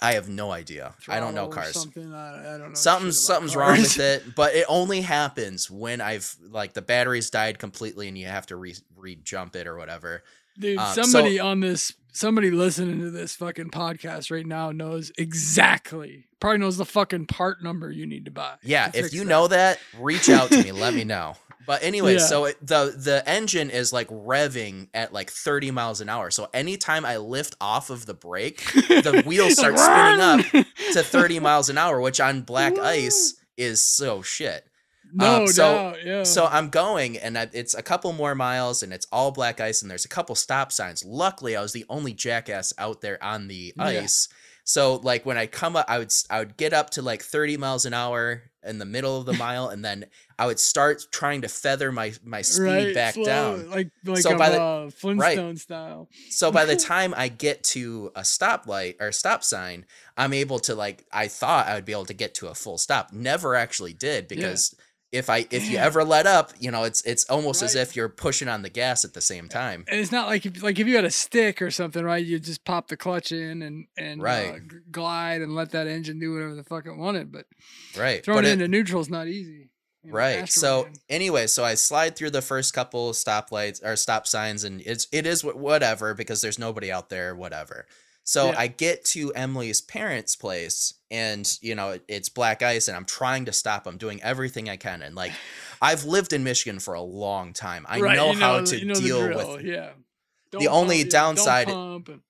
i have no idea i don't know cars Something I, I don't know. something's shit about something's wrong with it but it only happens when i've like the battery's died completely and you have to re re-jump it or whatever Dude, Um, so- somebody on this, somebody listening to this fucking podcast right now knows exactly, probably knows the fucking part number you need to buy. Yeah, to if you that. know that, reach out to me. let me know. But anyway, Yeah. so it, the the engine is like revving at like 30 miles an hour. So anytime I lift off of the brake, the wheels start spinning up to 30 miles an hour, which on black ice is so shit. No um, so- doubt, yeah. So I'm going, and I, it's a couple more miles, and it's all black ice, and there's a couple stop signs. Luckily, I was the only jackass out there on the ice. Yeah. So like when I come up, I would I would get up to like 30 miles an hour in the middle of the mile, and then I would start trying to feather my my speed right, back slow, down. like like So a by the- uh, Flintstone style. So by the time I get to a stoplight or stop sign, I'm able to like I thought I would be able to get to a full stop. Never actually did because if I if you ever let up, you know, it's it's almost as if you're pushing on the gas at the same time. And it's not like if, like if you had a stick or something, right? You just pop the clutch in and and uh, Right. g- glide and let that engine do whatever the fuck it wanted. But Right. throwing but it it- into neutral is not easy. you know, Right. So Man. anyway, so I slide through the first couple stoplights or stop signs, and it's it is whatever because there's nobody out there, whatever. So Yeah. I get to Emily's parents' place, and you know it- it's black ice, and I'm trying to stop. I'm doing everything I can, and like I've lived in Michigan for a long time. I Right, know, you how to you know deal with. yeah. The only pump, don't downside- and-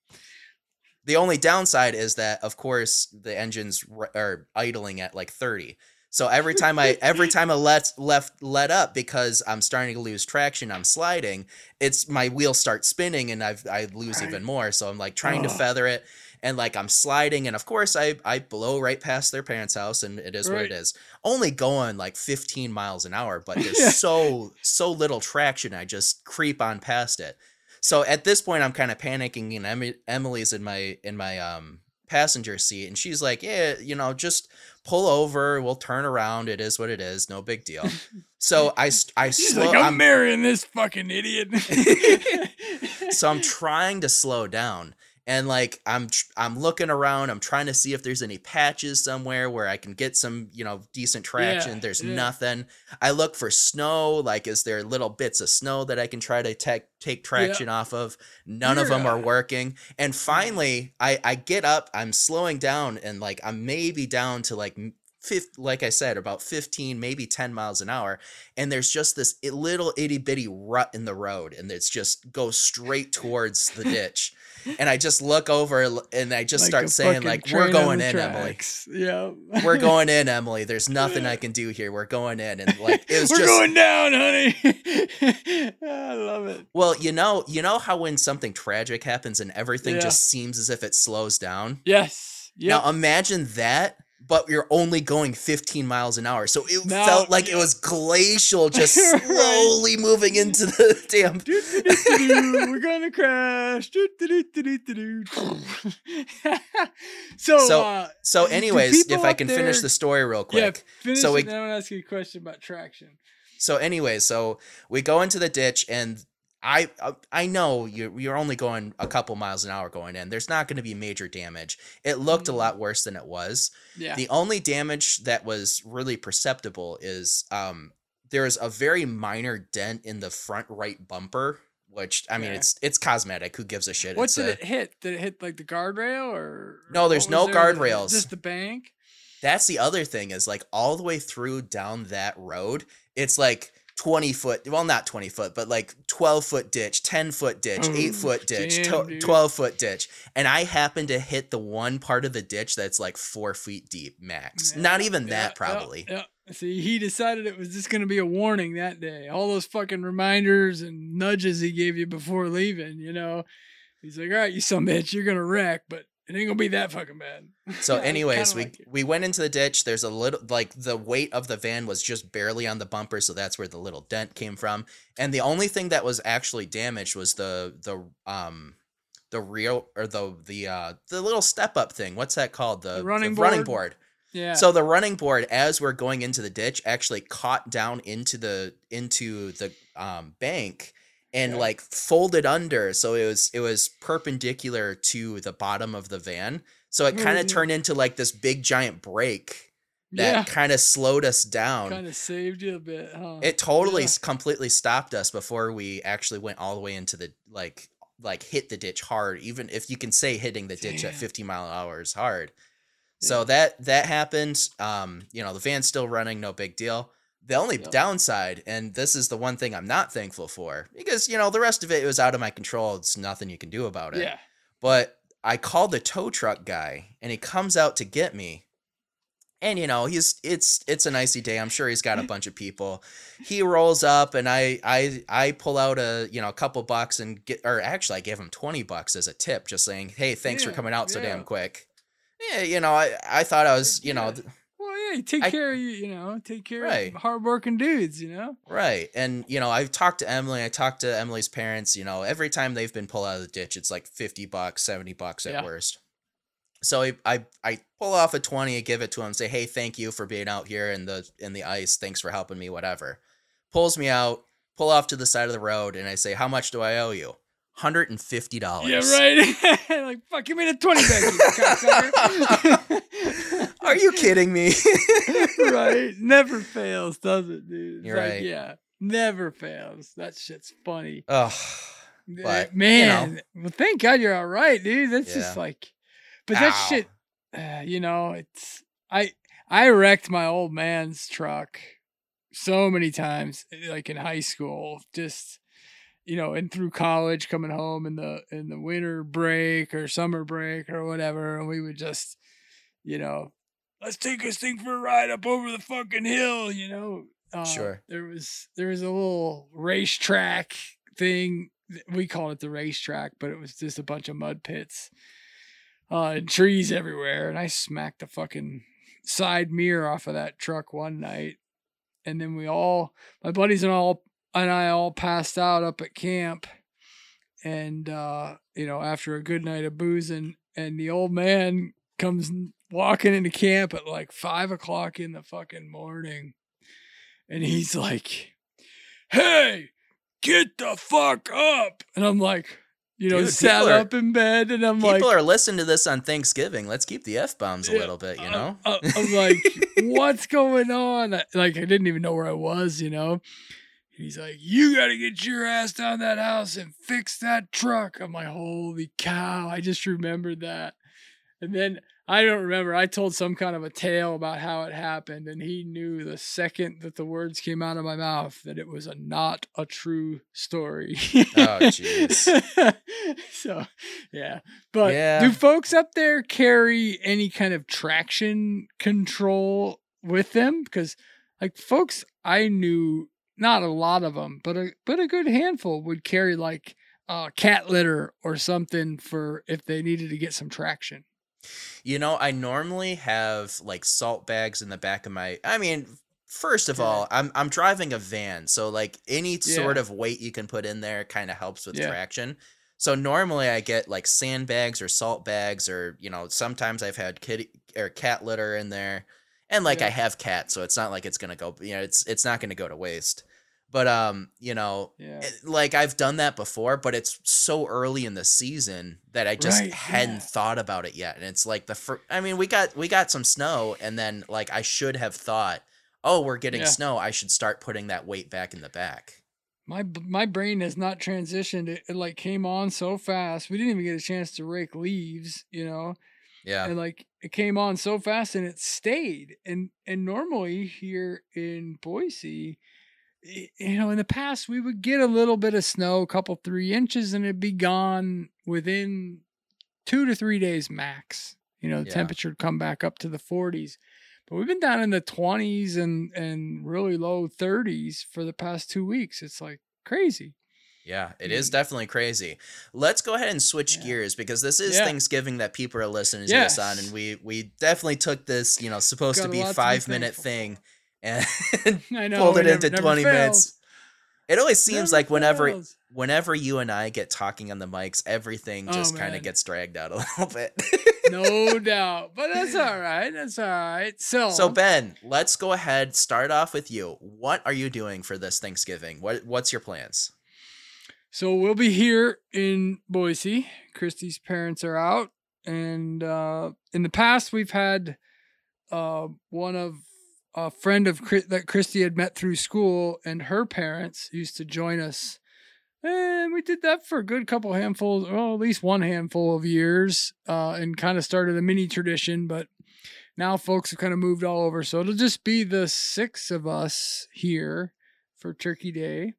The only downside is that, of course, the engine's r- are idling at like 30. So every time I every time I let left let up because I'm starting to lose traction, I'm sliding. It's my wheels start spinning and I've I lose Right. even more. So I'm like trying to feather it and like I'm sliding and of course I I blow right past their parents' house and it is what it is. Only going like 15 miles an hour, but there's Yeah. so so little traction. I just creep on past it. So at this point, I'm kind of panicking, and Em- Emily's in my in my um passenger seat, and she's like, "Yeah, you know, just pull over. We'll turn around. It is what it is. No big deal." So I I She's slow. like, I'm, I'm, marrying this fucking idiot. so I'm trying to slow down, and like I'm tr- I'm looking around, I'm trying to see if there's any patches somewhere where I can get some, you know, decent traction. Yeah, there's yeah. nothing. I look for snow, like is there little bits of snow that I can try to take take traction off of? None of them are working. And mm. finally, I I get up, I'm slowing down and like I'm maybe down to like m- fif- like I said about 15 maybe 10 miles an hour and there's just this little itty bitty rut in the road and it's just goes straight towards the ditch and I just look over and I just Like start saying like we're going in Emily. Yeah. we're going in Emily there's nothing I can do here we're going in and like it was We're just going down, honey. I love it. well you know you know how when something tragic happens and everything Yeah. just seems as if it slows down Yes. Yeah. Now imagine that, but you're only going 15 miles an hour. So it Now- felt like it was glacial, just Right. slowly moving into the damn. We're gonna crash. So, So, uh, So, anyways, if I can finish the story real yeah, quick. finish so we- it, then I want to ask you a question about traction. So, anyways, so we go into the ditch, and I uh, I know you're you're only going a couple miles an hour going in. There's not going to be major damage. It looked a Mhm. lot worse than it was. Yeah. The only damage that was really perceptible is um there's a very minor dent in the front right bumper, which I mean Okay. it's it's cosmetic. Who gives a shit? what it's did a, it hit? Did it hit like the guardrail or? No, there's no there? guardrails. Just the bank. That's the other thing is like all the way through down that road, it's like 20 foot, well, not 20 foot, but like 12 foot ditch, 10 foot ditch, mm, 8 Oh, foot ditch, damn, 12 foot ditch. And I happen to hit the one part of the ditch that's like four feet deep max. Not even yeah, that, yeah, probably. Yeah, See, he decided it was just going to be a warning that day. All those fucking reminders and nudges he gave you before leaving, you know. He's like, all right, you some bitch, you're going to wreck, but it ain't going to be that fucking bad. So, anyways, we like we went into the ditch. There's a little like the weight of the van was just barely on the bumper, so that's where the little dent came from. And the only thing that was actually damaged was the the um the real or the the uh the little step up thing. What's that called? The, The running running board? board. Yeah. So the running board, as we're going into the ditch, actually caught down into the into the um, bank and Yeah. like folded under. So it was it was perpendicular to the bottom of the van. So it kind of turned into like this big giant break that yeah. kind of slowed us down. Kind of saved you a bit, huh? it totally Yeah. completely stopped us before we actually went all the way into the like like hit the ditch hard. Even if you can say hitting the ditch at 50 mile an hour is hard. So that that happened. Um, you know, the van's still running, no big deal. The only downside, and this is the one thing I'm not thankful for, because you know the rest of it was out of my control. It's nothing you can do about it. Yeah. But I called the tow truck guy, and he comes out to get me. And you know he's it's it's an icy day. I'm sure he's got a bunch of people. He rolls up, and I I I pull out a you know a couple bucks and get or actually I gave him twenty bucks as a tip, just saying hey thanks for coming out so damn quick. Yeah, you know I I thought I was you know th- You take I- care of you, you know, take care Right. of hardworking dudes, you know? Right. And, you know, I've talked to Emily, I talked to Emily's parents, you know, every time they've been pulled out of the ditch, it's like 50 bucks, 70 bucks at Yeah. worst. So I, I I pull off a 20, and give it to him, say, "Hey, thank you for being out here in the in the ice. Thanks for helping me, whatever." Pulls me out, pull off to the side of the road, and I say, "How much do I owe you?" $150. Yeah, right. like, fuck, give me the 20 back. Are you kidding me? right. Never fails, does it, dude? It's You're like, right. Yeah. Never fails. That shit's funny. oh, But, you man, well, thank God you're all right, dude. That's just like, but that shit, uh, you know, it's I I wrecked my old man's truck so many times, like in high school, just you know, and through college, coming home in the in the winter break or summer break or whatever, and we would just, you know, let's take this thing for a ride up over the fucking hill, you know. Uh, Sure. There was there was a little racetrack thing. We called it the racetrack, but it was just a bunch of mud pits, uh, and trees everywhere. And I smacked the fucking side mirror off of that truck one night, and then we all, my buddies and all, and I all passed out up at camp, and uh, you know, after a good night of boozing, and the old man comes walking into camp at like five o'clock in the fucking morning, and he's like, "Hey, get the fuck up!" And I'm like, you know, Dude, sat are- up in bed, and I'm People like, people are listening to this on Thanksgiving. Let's keep the f bombs a little bit, you know. uh, I'm like, what's going on? Like, I didn't even know where I was, you know. He's like, you got to get your ass down that house and fix that truck. I'm like, holy cow! I just remembered that, and then I don't remember. I told some kind of a tale about how it happened, and he knew the second that the words came out of my mouth that it was a not a true story. Oh, jeez. so, yeah. But Yeah. do folks up there carry any kind of traction control with them? Because, like, folks I knew, not a lot of them, but a but a good handful would carry like uh, cat litter or something for if they needed to get some traction. You know, I normally have like salt bags in the back of my. I mean, first of Yeah. all, I'm I'm driving a van, so like any sort of weight you can put in there kind of helps with Yeah. traction. So normally I get like sandbags or salt bags, or you know, sometimes I've had kitty or cat litter in there, and like I have cats, so it's not like it's gonna go. You know, it's it's not gonna go to waste. But um, you know, Yeah. it- like I've done that before, but it's so early in the season that I just Right, hadn't yeah. thought about it yet. And it's like the fir- I mean, we got we got some snow, and then like I should have thought, oh, we're getting Yeah. snow. I should start putting that weight back in the back. My my brain has not transitioned. It, it like came on so fast. We didn't even get a chance to rake leaves, you know. Yeah, and like it came on so fast and it stayed and and normally here in boise you know in the past we would get a little bit of snow a couple three inches and it'd be gone within two to three days max you know the Yeah. temperature would come back up to the 40s but we've been down in the 20s and and really low 30s for the past two weeks. It's like crazy yeah, it is Mm. definitely crazy. Let's go ahead and switch Yeah. gears because this is Yeah. Thanksgiving that people are listening to us on, and we we definitely took this, you know, supposed Got to be lot to be five minute thing, and i know pulled it never- into 20 fails. minutes. It always seems Never like whenever fails. whenever you and I get talking on the mics, everything Oh, just kind of gets dragged out a little bit. no doubt. But that's all right. That's all right. So, so Ben, let's go ahead. Start off with you. What are you doing for this Thanksgiving? What What's your plans? So we'll be here in Boise. Christy's parents are out, and uh, in the past we've had uh, one of a friend of that Christy had met through school, and her parents used to join us. And we did that for a good couple handfuls, well, at least one handful of years, uh, and kind of started a mini tradition. But now folks have kind of moved all over. So it'll just be the six of us here for Turkey Day.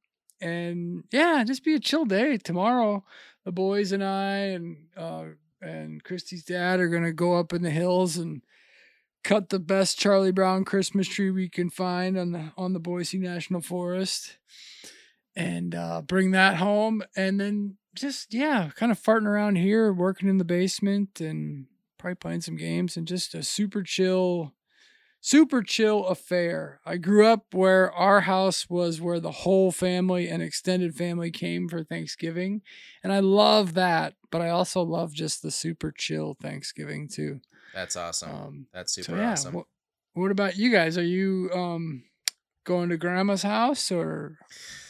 And yeah, just be a chill day. Tomorrow, the boys and I and uh, and Christy's dad are gonna go up in the hills and cut the best Charlie Brown Christmas tree we can find on the on the Boise National Forest, and uh, bring that home. And then just yeah, kind of farting around here, working in the basement, and probably playing some games, and just a super chill super chill affair. I grew up where our house was where the whole family and extended family came for Thanksgiving. And I love that, but I also love just the super chill Thanksgiving too. That's awesome. Um, That's super so yeah, awesome. what, what about you guys? Are you um going to grandma's house or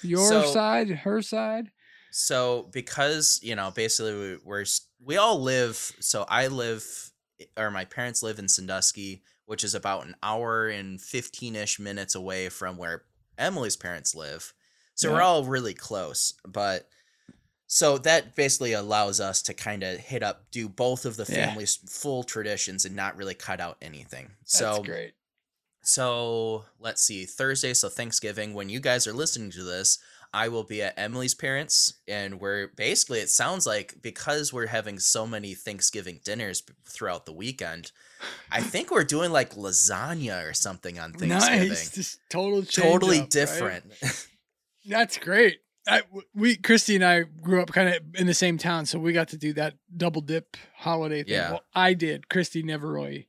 your So- side, her side? So because you know, basically we, we're we all live. So I live, or my parents live in Sandusky, which is about an hour and fifteen ish minutes away from where Emily's parents live. So we're all really close, but. So that basically allows us to kind of hit up, do both of the Yeah. family's full traditions and not really cut out anything. That's so great. so let's see, Thursday, so Thanksgiving. When you guys are listening to this, I will be at Emily's parents, and we're basically. It sounds like because we're having so many Thanksgiving dinners throughout the weekend, I think we're doing like lasagna or something on Thanksgiving. Nice. Just total Totally up, right? different. That's great. I, we Christy and I grew up kind of in the same town, so we got to do that double dip holiday thing. Yeah. Well, I did. Christy never really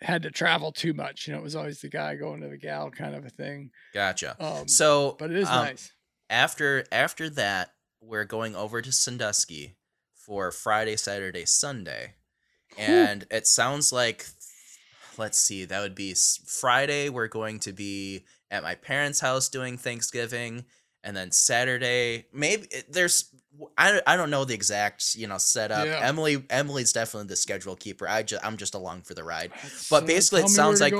had to travel too much. You know, it was always the guy going to the gal kind of a thing. gotcha. Um, So, but it is um, nice. After after that, we're going over to Sandusky for Friday, Saturday, Sunday, and it sounds like let's see, that would be Friday. We're going to be at my parents' house doing Thanksgiving, and then Saturday maybe there's I, I don't know the exact you know setup. Yeah. Emily Emily's definitely the schedule keeper. I just I'm just along for the ride. That's, But basically it sounds like-.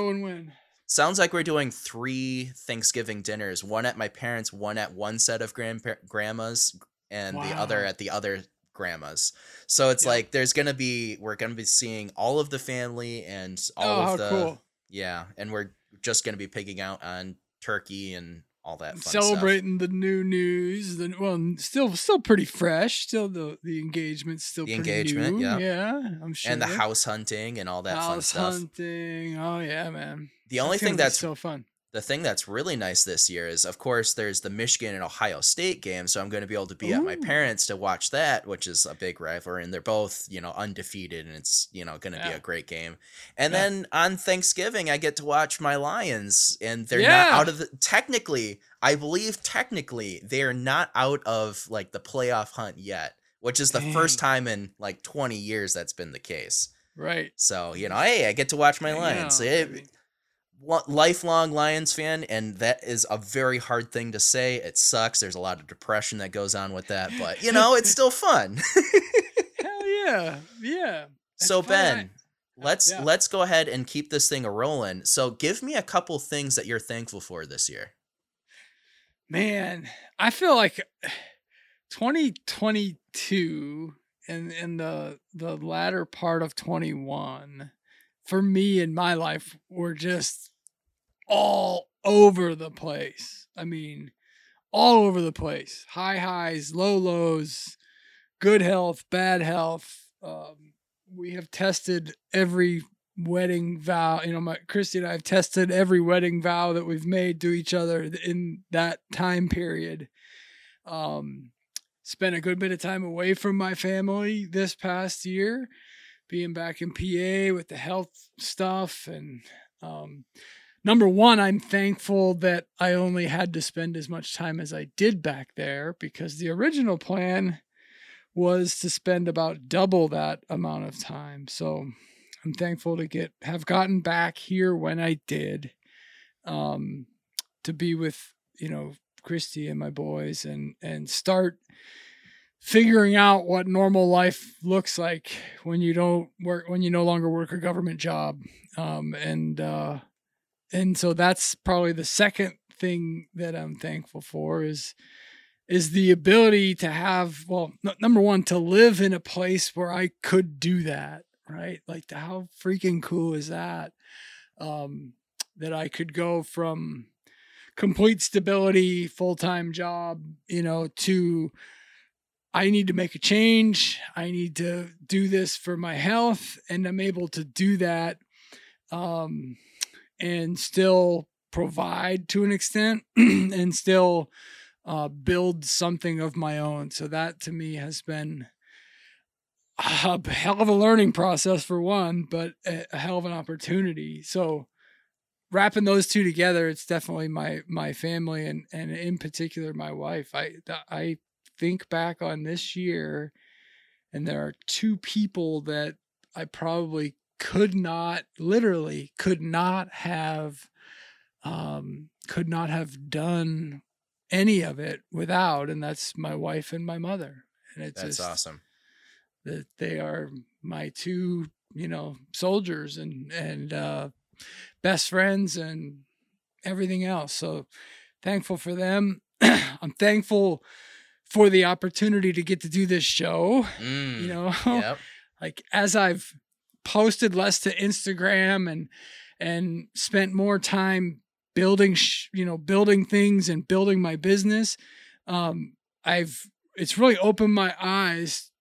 Sounds like we're doing three Thanksgiving dinners. One at my parents, one at one set of grandpa- grandmas, and the other at the other grandmas. So it's Yeah. like there's gonna be we're gonna be seeing all of the family and all oh, of the cool! yeah, and we're just gonna be picking out on turkey and all that fun stuff. Celebrating the new news. The well, still still pretty fresh. Still the the engagement's still The pretty engagement, new. yeah. yeah, I'm sure. and the house hunting and all that fun stuff. hunting. Oh yeah, man. The only thing that's so fun. the thing that's really nice this year is of course there's the Michigan and Ohio State game, so I'm going to be able to be at my parents to watch that, which is a big rivalry and they're both, you know, undefeated and it's, you know, going to be a great game. And Yeah. then on Thanksgiving I get to watch my Lions and they're Yeah. not out of the technically, I believe technically they're not out of like the playoff hunt yet, which is the first time in like 20 years that's been the case. Right. So, you know, hey, I get to watch my Lions. It- lifelong Lions fan, and that is a very hard thing to say. It sucks. There's a lot of depression that goes on with that, but you know, it's still fun. Hell yeah, yeah. So fun? Ben, let's Yeah. let's go ahead and keep this thing a rolling. So give me a couple things that you're thankful for this year. Man, I feel like 2022 and and the the latter part of 21 for me in my life were just all over the place. I mean, all over the place. High highs, low lows, good health, bad health. Um, we have tested every wedding vow. You know, my Christy and I have tested every wedding vow that we've made to each other in that time period. Um, spent a good bit of time away from my family this past year, being back in PA with the health stuff. And um, number one, I'm thankful that I only had to spend as much time as I did back there because the original plan was to spend about double that amount of time. So I'm thankful to get have gotten back here when I did, um, to be with you know Christy and my boys and and start figuring out what normal life looks like when you don't work when you no longer work a government job. Um, and uh, and so that's probably the second thing that I'm thankful for is is the ability to have well n- number one to live in a place where I could do that right? Like how freaking cool is that? Um that I could go from complete stability full-time job you know to I need to make a change I need to do this for my health and I'm able to do that um and still provide to an extent and still uh, build something of my own. So that to me has been a hell of a learning process for one, but a, hell of an opportunity. So wrapping those two together, it's definitely my my family and and in particular my wife. I I think back on this year, and there are two people that I probably could not literally could not have um could not have done any of it without and that's my wife and my mother and it's That's just awesome. that they are my two you know soldiers and and uh best friends and everything else so thankful for them i'm thankful for the opportunity to get to do this show Mm, you know Yep. like as I've posted less to Instagram and and spent more time building sh- you know building things and building my business um I've it's really opened my eyes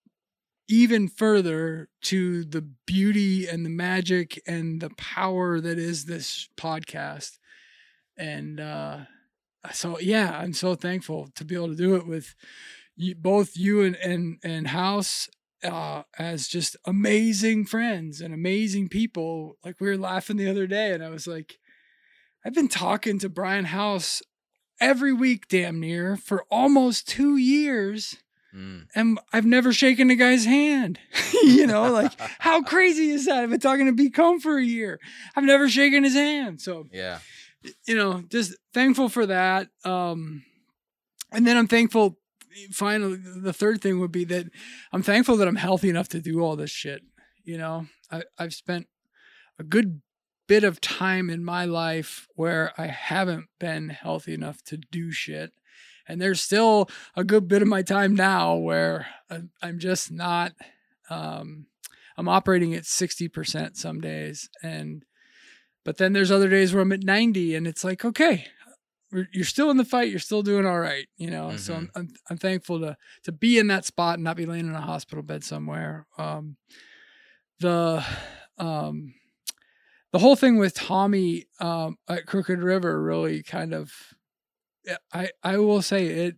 even further to the beauty and the magic and the power that is this podcast and uh so yeah i'm so thankful to be able to do it with you, both you and and and house uh, as just amazing friends and amazing people. Like we were laughing the other day, and I was like, I've been talking to Brian House every week, damn near, for almost two years, Mm. and I've never shaken the guy's hand. you know, like how crazy is that? I've been talking to B Comb for a year. I've never shaken his hand. So Yeah. You know, just thankful for that. Um, and then I'm thankful. Finally, the third thing would be that I'm thankful that I'm healthy enough to do all this shit. You know, I, I've spent a good bit of time in my life where I haven't been healthy enough to do shit. And there's still a good bit of my time now where I'm just not, um, I'm operating at 60% some days. And, but then there's other days where I'm at 90 and it's like, okay, you're still in the fight. You're still doing all right, you know. Mm-hmm. So I'm, I'm, I'm thankful to to be in that spot and not be laying in a hospital bed somewhere. Um, the um, the whole thing with Tommy um, at Crooked River really kind of, I I will say it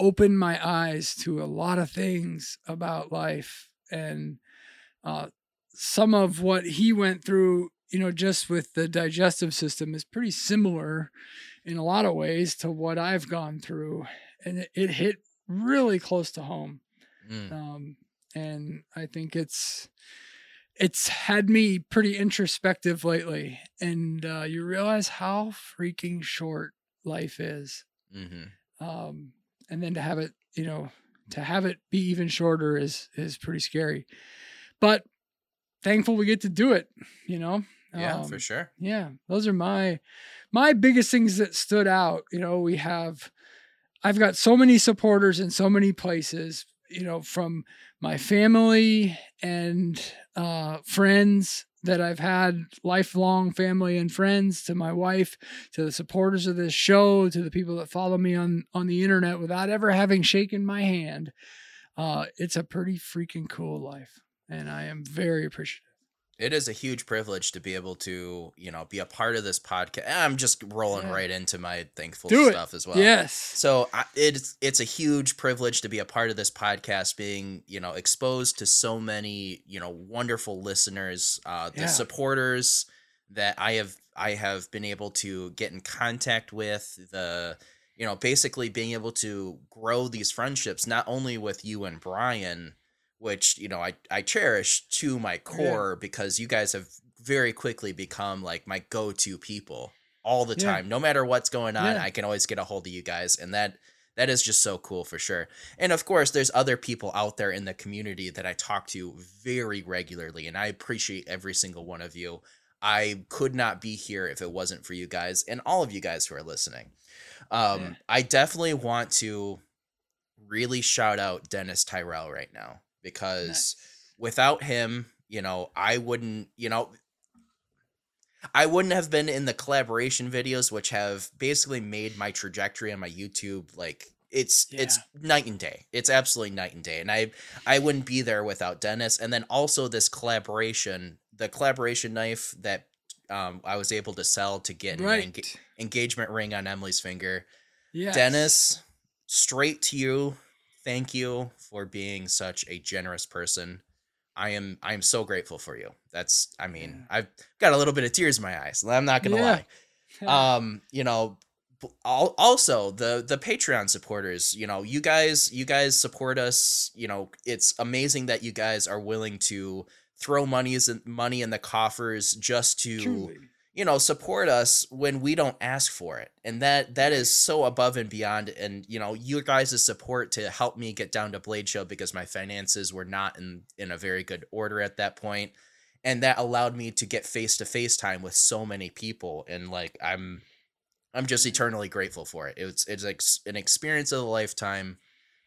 opened my eyes to a lot of things about life and uh, some of what he went through. You know, just with the digestive system is pretty similar in a lot of ways to what I've gone through, and it, it hit really close to home. Mm. Um, and I think it's it's had me pretty introspective lately, and uh, you realize how freaking short life is. Mm-hmm. Um, and then to have it, you know, to have it be even shorter is is pretty scary. But thankful we get to do it. You know. Yeah, um, for sure. Yeah, those are my my biggest things that stood out, you know, we have, I've got so many supporters in so many places, you know, from my family and uh, friends that I've had lifelong family and friends to my wife to the supporters of this show to the people that follow me on on the internet without ever having shaken my hand uh, it's a pretty freaking cool life and I am very appreciative it is a huge privilege to be able to, you know, be a part of this podcast. I'm just rolling yeah. right into my thankful Do stuff it. as well. Yes. So I, it's it's a huge privilege to be a part of this podcast, being you know exposed to so many you know wonderful listeners, uh, the yeah. supporters that I have I have been able to get in contact with the you know basically being able to grow these friendships not only with you and Brian which you know I I cherish to my core yeah. because you guys have very quickly become like my go-to people all the time. Yeah. No matter what's going on, yeah. I can always get a hold of you guys and that that is just so cool for sure. And of course, there's other people out there in the community that I talk to very regularly and I appreciate every single one of you. I could not be here if it wasn't for you guys and all of you guys who are listening. Um, I definitely want to really shout out Dennis Tyrell right now because nice. without him, you know, I wouldn't, you know, I wouldn't have been in the collaboration videos, which have basically made my trajectory on my YouTube like it's yeah. it's night and day. It's absolutely night and day, and I I wouldn't be there without Dennis. And then also this collaboration, the collaboration knife that um, I was able to sell to get right. an enga- engagement ring on Emily's finger. Yes. Dennis, straight to you thank you for being such a generous person. I am I am so grateful for you. That's I mean, I've got a little bit of tears in my eyes. I'm not going to yeah. lie. Um, you know, also the the Patreon supporters, you know, you guys you guys support us, you know, it's amazing that you guys are willing to throw money money in the coffers just to Truly you know support us when we don't ask for it and that that is so above and beyond and you know you guys' support to help me get down to blade show because my finances were not in in a very good order at that point and that allowed me to get face to face time with so many people and like i'm i'm just eternally grateful for it it's it's like an experience of a lifetime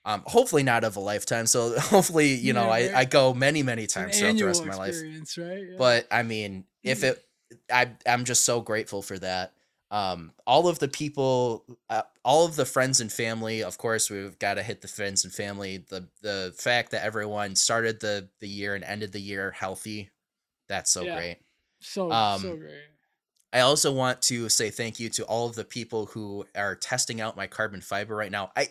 um, hopefully not of a lifetime. So hopefully, you know, I, I go many, many times throughout the rest of my life. Right? Yeah. But I mean, if mm-hmm. it I I'm just so grateful for that. Um, all of the people, uh, all of the friends and family. Of course, we've got to hit the friends and family. The the fact that everyone started the the year and ended the year healthy, that's so yeah. great. So um, so great. I also want to say thank you to all of the people who are testing out my carbon fiber right now. I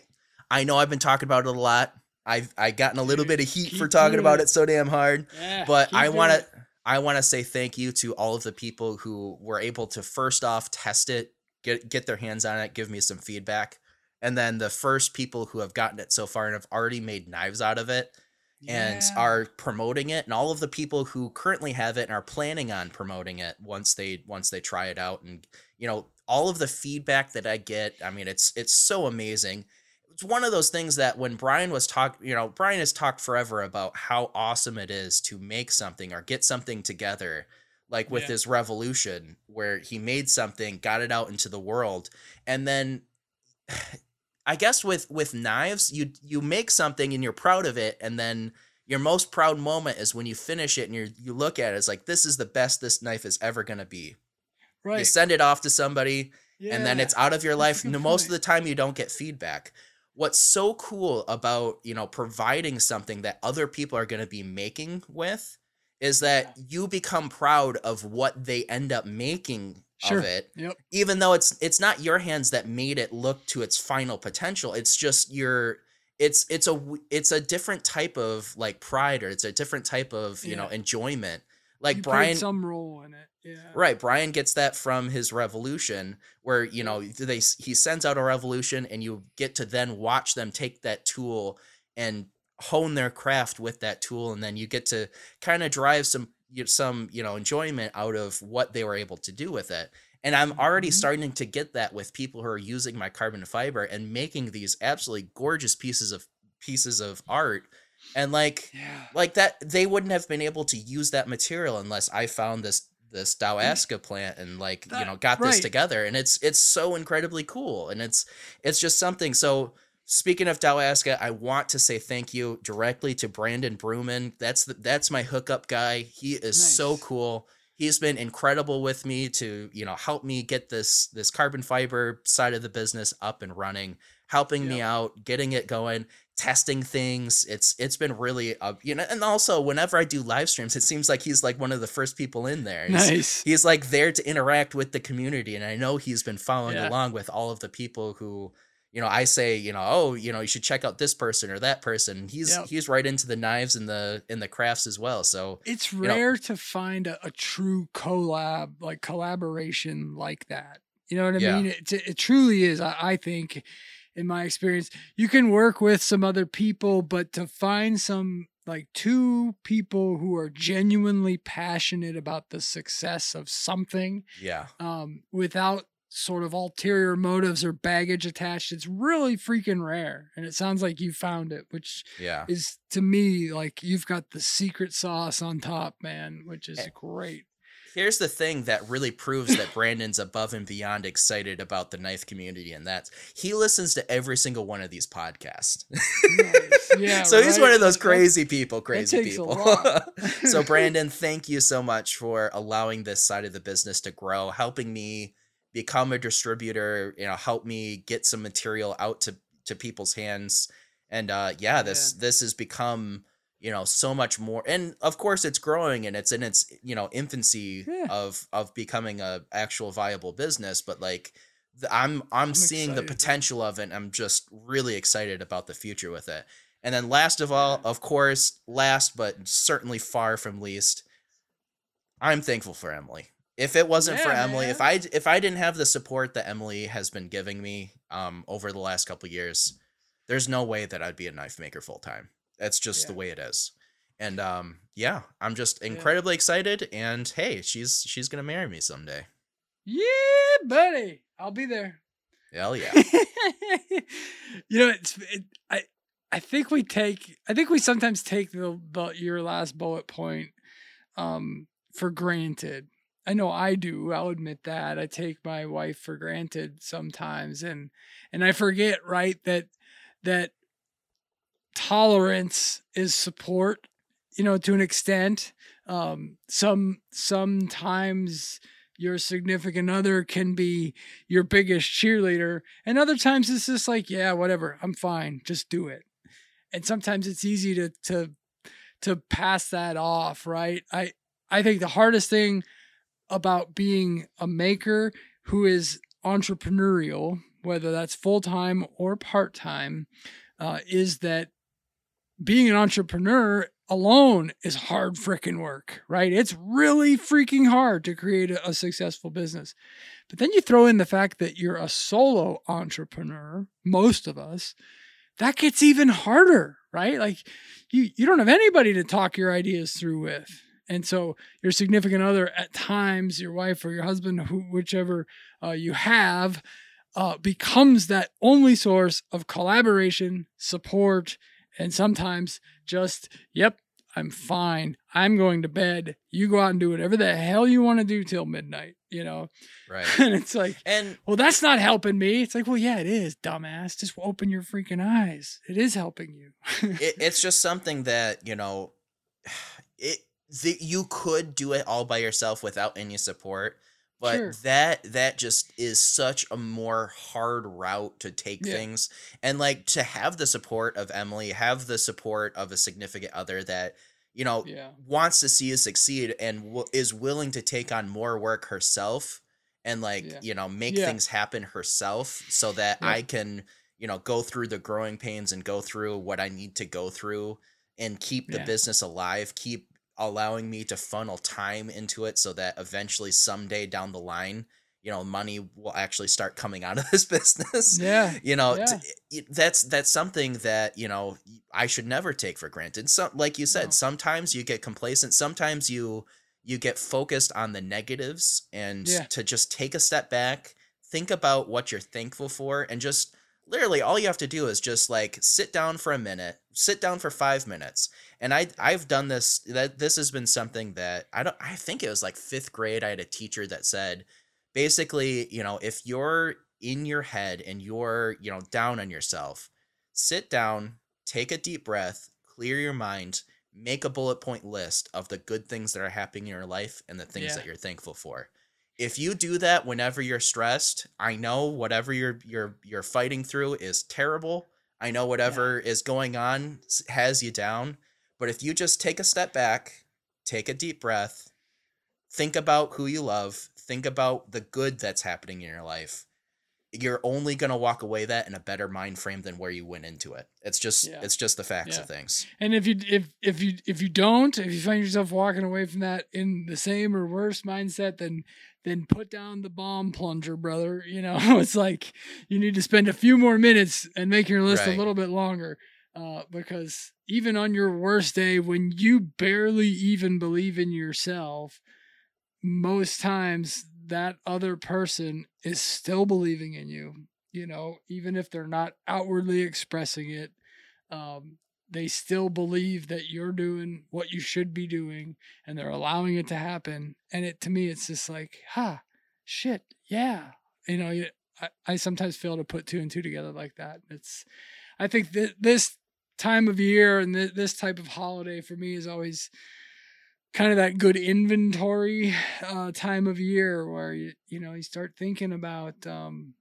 I know I've been talking about it a lot. I've I gotten a little bit of heat for talking about it so damn hard, yeah, but I want to I want to say thank you to all of the people who were able to first off test it, get get their hands on it, give me some feedback, and then the first people who have gotten it so far and have already made knives out of it yeah. and are promoting it and all of the people who currently have it and are planning on promoting it once they once they try it out and you know all of the feedback that I get, I mean it's it's so amazing it's one of those things that when Brian was talk, you know, Brian has talked forever about how awesome it is to make something or get something together, like with Yeah. his revolution, where he made something, got it out into the world, and then I guess with with knives, you you make something and you're proud of it, and then your most proud moment is when you finish it and you you look at it, it's like this is the best this knife is ever gonna be. Right. You send it off to somebody, and then it's out of your life. most of the time, you don't get feedback. What's so cool about you know providing something that other people are going to be making with is that you become proud of what they end up making Sure. of it Yep. even though it's it's not your hands that made it look to its final potential it's just your it's it's a it's a different type of like pride or it's a different type of you know enjoyment like You brian some role in it. Yeah. Right, Brian gets that from his revolution, where you know they he sends out a revolution, and you get to then watch them take that tool and hone their craft with that tool, and then you get to kind of drive some some you know enjoyment out of what they were able to do with it. And I'm already Mhm. starting to get that with people who are using my carbon fiber and making these absolutely gorgeous pieces of pieces of art, and like Yeah. like that they wouldn't have been able to use that material unless I found this this DowAksa plant and like you know got this right. together and it's it's so incredibly cool and it's it's just something. So speaking of DowAksa I want to say thank you directly to Brandon Bruman that's the, that's my hookup guy. He is so cool. He's been incredible with me to you know help me get this this carbon fiber side of the business up and running helping me out getting it going testing things it's it's been really uh, you know and also whenever i do live streams it seems like he's like one of the first people in there he's, Nice. he's like there to interact with the community and i know he's been following Yeah. along with all of the people who you know i say you know oh you know you should check out this person or that person he's Yep. he's right into the knives and the in the crafts as well so It's know- rare to find a, a true collab, like collaboration like that. You know what I Yeah. mean? It, it truly is. I, I think, in my experience, you can work with some other people, but to find some like two people who are genuinely passionate about the success of something yeah um, without sort of ulterior motives or baggage attached, it's really freaking rare. And it sounds like you found it, which yeah is to me like you've got the secret sauce on top, man, which is Eh. great. Here's the thing that really proves that Brandon's above and beyond excited about the knife community, and that's he listens to every single one of these podcasts. Nice. Yeah, so he's one of those crazy people, crazy people. so Brandon, thank you so much for allowing this side of the business to grow, helping me become a distributor, you know, help me get some material out to to people's hands. And uh yeah, this this has become you know so much more and of course it's growing and it's in its you know infancy Yeah. of of becoming a actual viable business but like i'm i'm, I'm seeing the potential of it and i'm just really excited about the future with it. And then last of all of course last but certainly far from least i'm thankful for emily. If it wasn't for Yeah, emily if i if i didn't have the support that emily has been giving me um over the last couple years there's no way that i'd be a knife maker full time that's just the way it is and um yeah i'm just Yeah. incredibly excited and hey she's she's gonna marry me someday Yeah, buddy. I'll be there. hell yeah you know, it's it, I I think we take I think we sometimes take the, the your last bullet point um for granted. I know I do. I'll admit that. I take my wife for granted sometimes and and I forget, right, that that tolerance is support, you know, to an extent. Um some sometimes your significant other can be your biggest cheerleader and other times it's just like yeah whatever i'm fine just do it and sometimes it's easy to to to pass that off right i i think the hardest thing about being a maker who is entrepreneurial whether that's full-time or part-time uh, is that being an entrepreneur alone is hard freaking work, right? It's really freaking hard to create a, a successful business. But then you throw in the fact that you're a solo entrepreneur, most of us, that gets even harder, right? Like you you don't have anybody to talk your ideas through with. And so your significant other at times, your wife or your husband, whichever uh, you have, uh, becomes that only source of collaboration, support, and sometimes just, yep, I'm fine. I'm going to bed. You go out and do whatever the hell you want to do till midnight, you know? Right. and it's like, And well, that's not helping me. It's like, well, yeah, it is, dumbass. Just open your freaking eyes. It is helping you. it, it's just something that, you know, it the, you could do it all by yourself without any support. But Sure. that that just is such a more hard route to take Yeah. things. And like to have the support of Emily, have the support of a significant other that, you know, yeah. wants to see you succeed and w- is willing to take on more work herself and like Yeah. you know make things happen herself so that i can you know go through the growing pains and go through what i need to go through and keep the business alive keep allowing me to funnel time into it so that eventually someday down the line you know money will actually start coming out of this business Yeah. you know Yeah. t- it- that's that's something that you know i should never take for granted some like you said No. sometimes you get complacent sometimes you you get focused on the negatives and Yeah. to just take a step back think about what you're thankful for and just literally all you have to do is just like sit down for a minute sit down for five minutes and i i've done this that this has been something that i don't i think it was like fifth grade i had a teacher that said basically you know if you're in your head and you're you know down on yourself sit down take a deep breath clear your mind make a bullet point list of the good things that are happening in your life and the things Yeah. that you're thankful for if you do that whenever you're stressed i know whatever you're you're you're fighting through is terrible. I know whatever is going on has you down. But if you just take a step back take a deep breath think about who you love think about the good that's happening in your life you're only going to walk away that in a better mind frame than where you went into it it's just Yeah. it's just the facts Yeah. of things And if you if if you if you don't, if you find yourself walking away from that in the same or worse mindset, then then put down the bomb plunger, brother. You know, it's like you need to spend a few more minutes and make your list Right. a little bit longer. Uh, because even on your worst day, when you barely even believe in yourself, most times that other person is still believing in you. You know, even if they're not outwardly expressing it, um, they still believe that you're doing what you should be doing and they're allowing it to happen. And it to me, it's just like, ha, shit, yeah. You know, I, I sometimes fail to put two and two together like that. It's, I think that this time of year and th- this type of holiday for me is always kind of that good inventory uh, time of year where you you know you start thinking about um,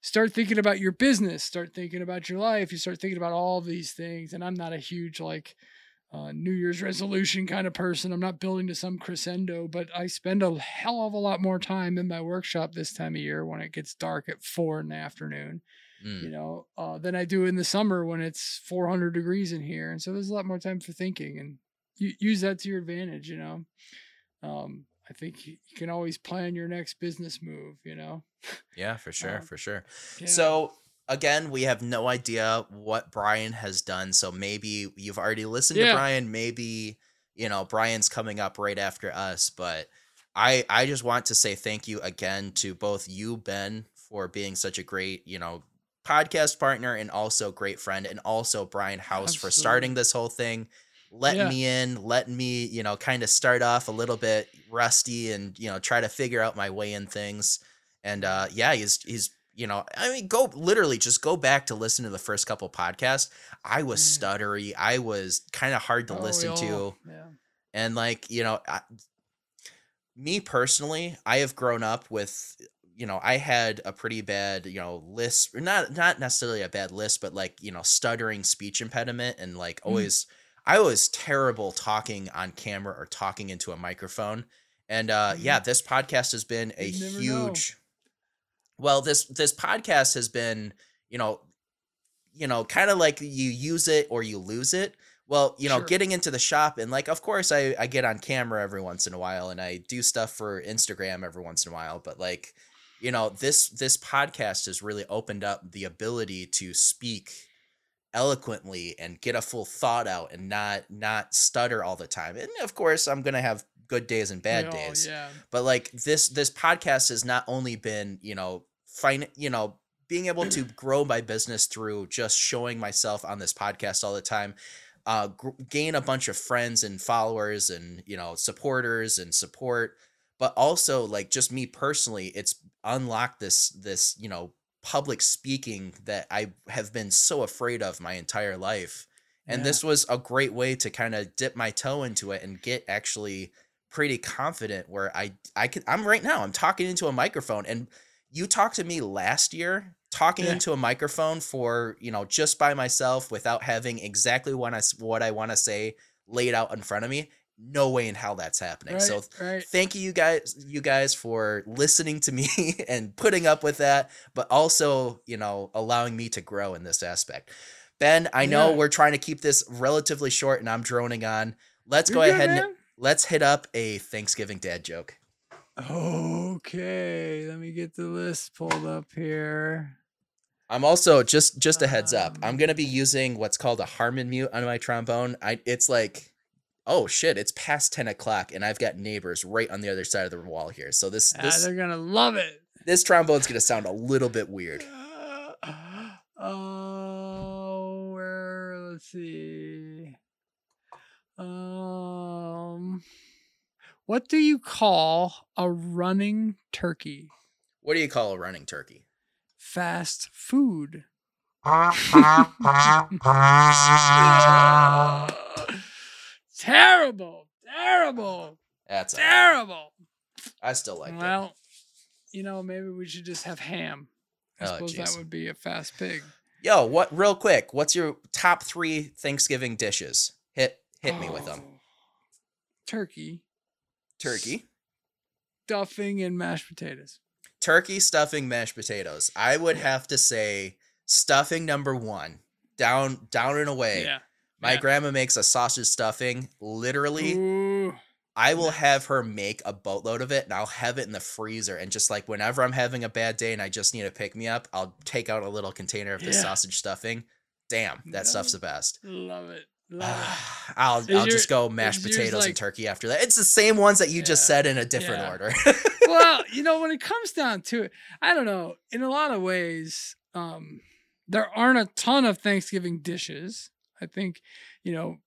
start thinking about your business start thinking about your life you start thinking about all these things and i'm not a huge like uh, new year's resolution kind of person i'm not building to some crescendo but i spend a hell of a lot more time in my workshop this time of year when it gets dark at four in the afternoon Mm. you know, uh, than I do in the summer when it's 400 degrees in here. And so there's a lot more time for thinking and use that to your advantage, you know. Um, I think you, can always plan your next business move, you know. yeah for sure Um, for sure Yeah. So again, we have no idea what Brian has done. So maybe you've already listened Yeah. to Brian. Maybe you know Brian's coming up right after us. But I I just want to say thank you again to both you, Ben, for being such a great you know podcast partner and also great friend, and also Brian House for starting this whole thing. Letting Yeah. me in, letting me, you know, kind of start off a little bit rusty and, you know, try to figure out my way in things and uh yeah he's he's you know i mean go literally just go back to listen to the first couple podcasts i was Yeah. stuttery i was kind of hard to Oh, listen to Yeah. and like you know I, me personally i have grown up with you know i had a pretty bad you know list not not necessarily a bad list but like you know stuttering speech impediment and like Mm. I was terrible talking on camera or talking into a microphone and uh Mhm. yeah this podcast has been a You'd know. huge well this this podcast has been you know you know kind of like you use it or you lose it well you know Sure. getting into the shop and like of course i i get on camera every once in a while and i do stuff for instagram every once in a while but like you know this this podcast has really opened up the ability to speak eloquently and get a full thought out and not not stutter all the time and of course i'm gonna have good days and bad We days Yeah. but like this this podcast has not only been you know find you know being able to grow my business through just showing myself on this podcast all the time uh gr- gain a bunch of friends and followers and you know supporters and support but also like just me personally it's unlocked this this you know public speaking that i have been so afraid of my entire life and Yeah. this was a great way to kind of dip my toe into it and get actually pretty confident where i i could i'm right now i'm talking into a microphone and you talked to me last year talking Yeah. into a microphone for you know just by myself without having exactly what i what i want to say laid out in front of me no way in hell that's happening Right, so right. thank you you guys you guys for listening to me and putting up with that but also you know allowing me to grow in this aspect ben i know Yeah. we're trying to keep this relatively short and i'm droning on let's You're go good, ahead and let's hit up a thanksgiving dad joke Okay, let me get the list pulled up here. i'm also just just a heads up i'm Um, gonna be using what's called a harmon mute on my trombone i it's like oh shit it's past 10 o'clock and i've got neighbors right on the other side of the wall here so this Ah, this they're gonna love it. this trombone's gonna sound a little bit weird Oh, where? Let's see. Um, what do you call a running turkey? what do you call a running turkey Fast food. terrible, terrible, that's terrible. i still like that well, you know, maybe we should just have ham. I Oh, suppose jeez. that would be a fast pig. Yo, what? Real quick, what's your top three Thanksgiving dishes? Hit hit me with them. Oh. Turkey, Turkey, stuffing, and mashed potatoes. turkey stuffing, mashed potatoes. I would have to say stuffing number one, down down and away. Yeah. My yeah. grandma makes a sausage stuffing. Literally, Ooh, I will have her make a boatload of it, and I'll have it in the freezer. And just like whenever I'm having a bad day and I just need to pick me up, I'll take out a little container of the Yeah. sausage stuffing. Damn, that Yeah. stuff's the best. love it. Love I'll Is I'll your- just go mashed potatoes and turkey after that. It's the same ones that you just said in a different Yeah. order. well, you know, when it comes down to it, I don't know. In a lot of ways, um, there aren't a ton of Thanksgiving dishes. I think, you know,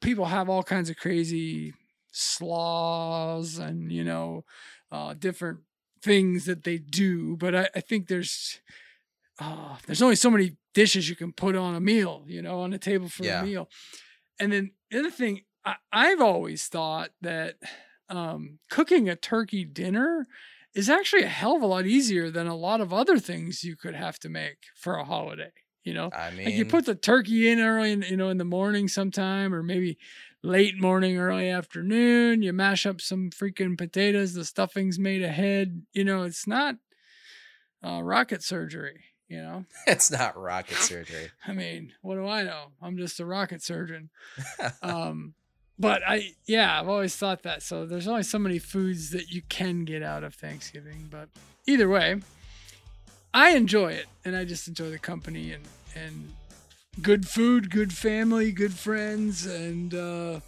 people have all kinds of crazy slaws and you know, uh, different things that they do. But I, I think there's, uh, there's only so many dishes you can put on a meal. You know, on a table for Yeah. a meal. And then the other thing, I, I've always thought that um, cooking a turkey dinner is actually a hell of a lot easier than a lot of other things you could have to make for a holiday. You know, I mean, like you put the turkey in early, in, you know, in the morning sometime, or maybe late morning, early afternoon. You mash up some freaking potatoes. The stuffing's made ahead. You know, it's not uh, rocket surgery. You know, it's not rocket surgery. I mean, what do I know? I'm just a rocket surgeon. um, but I, yeah, I've always thought that. So there's only so many foods that you can get out of Thanksgiving. But either way, I enjoy it, and I just enjoy the company and and good food, good family, good friends, and uh,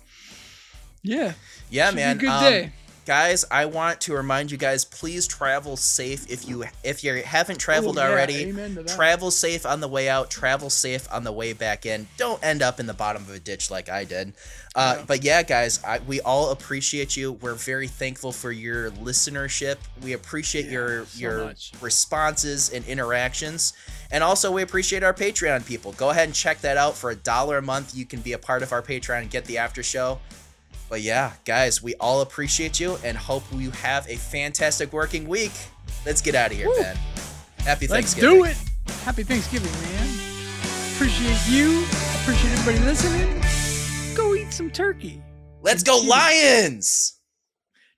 yeah, yeah, should be a man. good um, day. Guys, I want to remind you guys, please travel safe. If you if you haven't traveled Oh, yeah, already, amen to that. travel safe on the way out. Travel safe on the way back in. Don't end up in the bottom of a ditch like I did. Uh, Yeah. But yeah, guys, I, we all appreciate you. We're very thankful for your listenership. We appreciate Yeah, your so your much. responses and interactions. And also, we appreciate our Patreon people. Go ahead and check that out for a dollar a month. You can be a part of our Patreon and get the after show. But yeah, guys, we all appreciate you and hope you have a fantastic working week. Let's get out of here, Woo. man. Happy Thanksgiving. Let's do it. Happy Thanksgiving, man. Appreciate you. Appreciate everybody listening. Go eat some turkey. Let's go, Titties. Lions!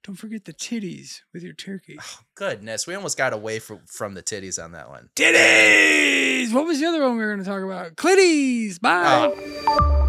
Don't forget the titties with your turkey. Oh, goodness, we almost got away from, from the titties on that one. Titties! What was the other one we were going to talk about? Clitties! Bye! Oh.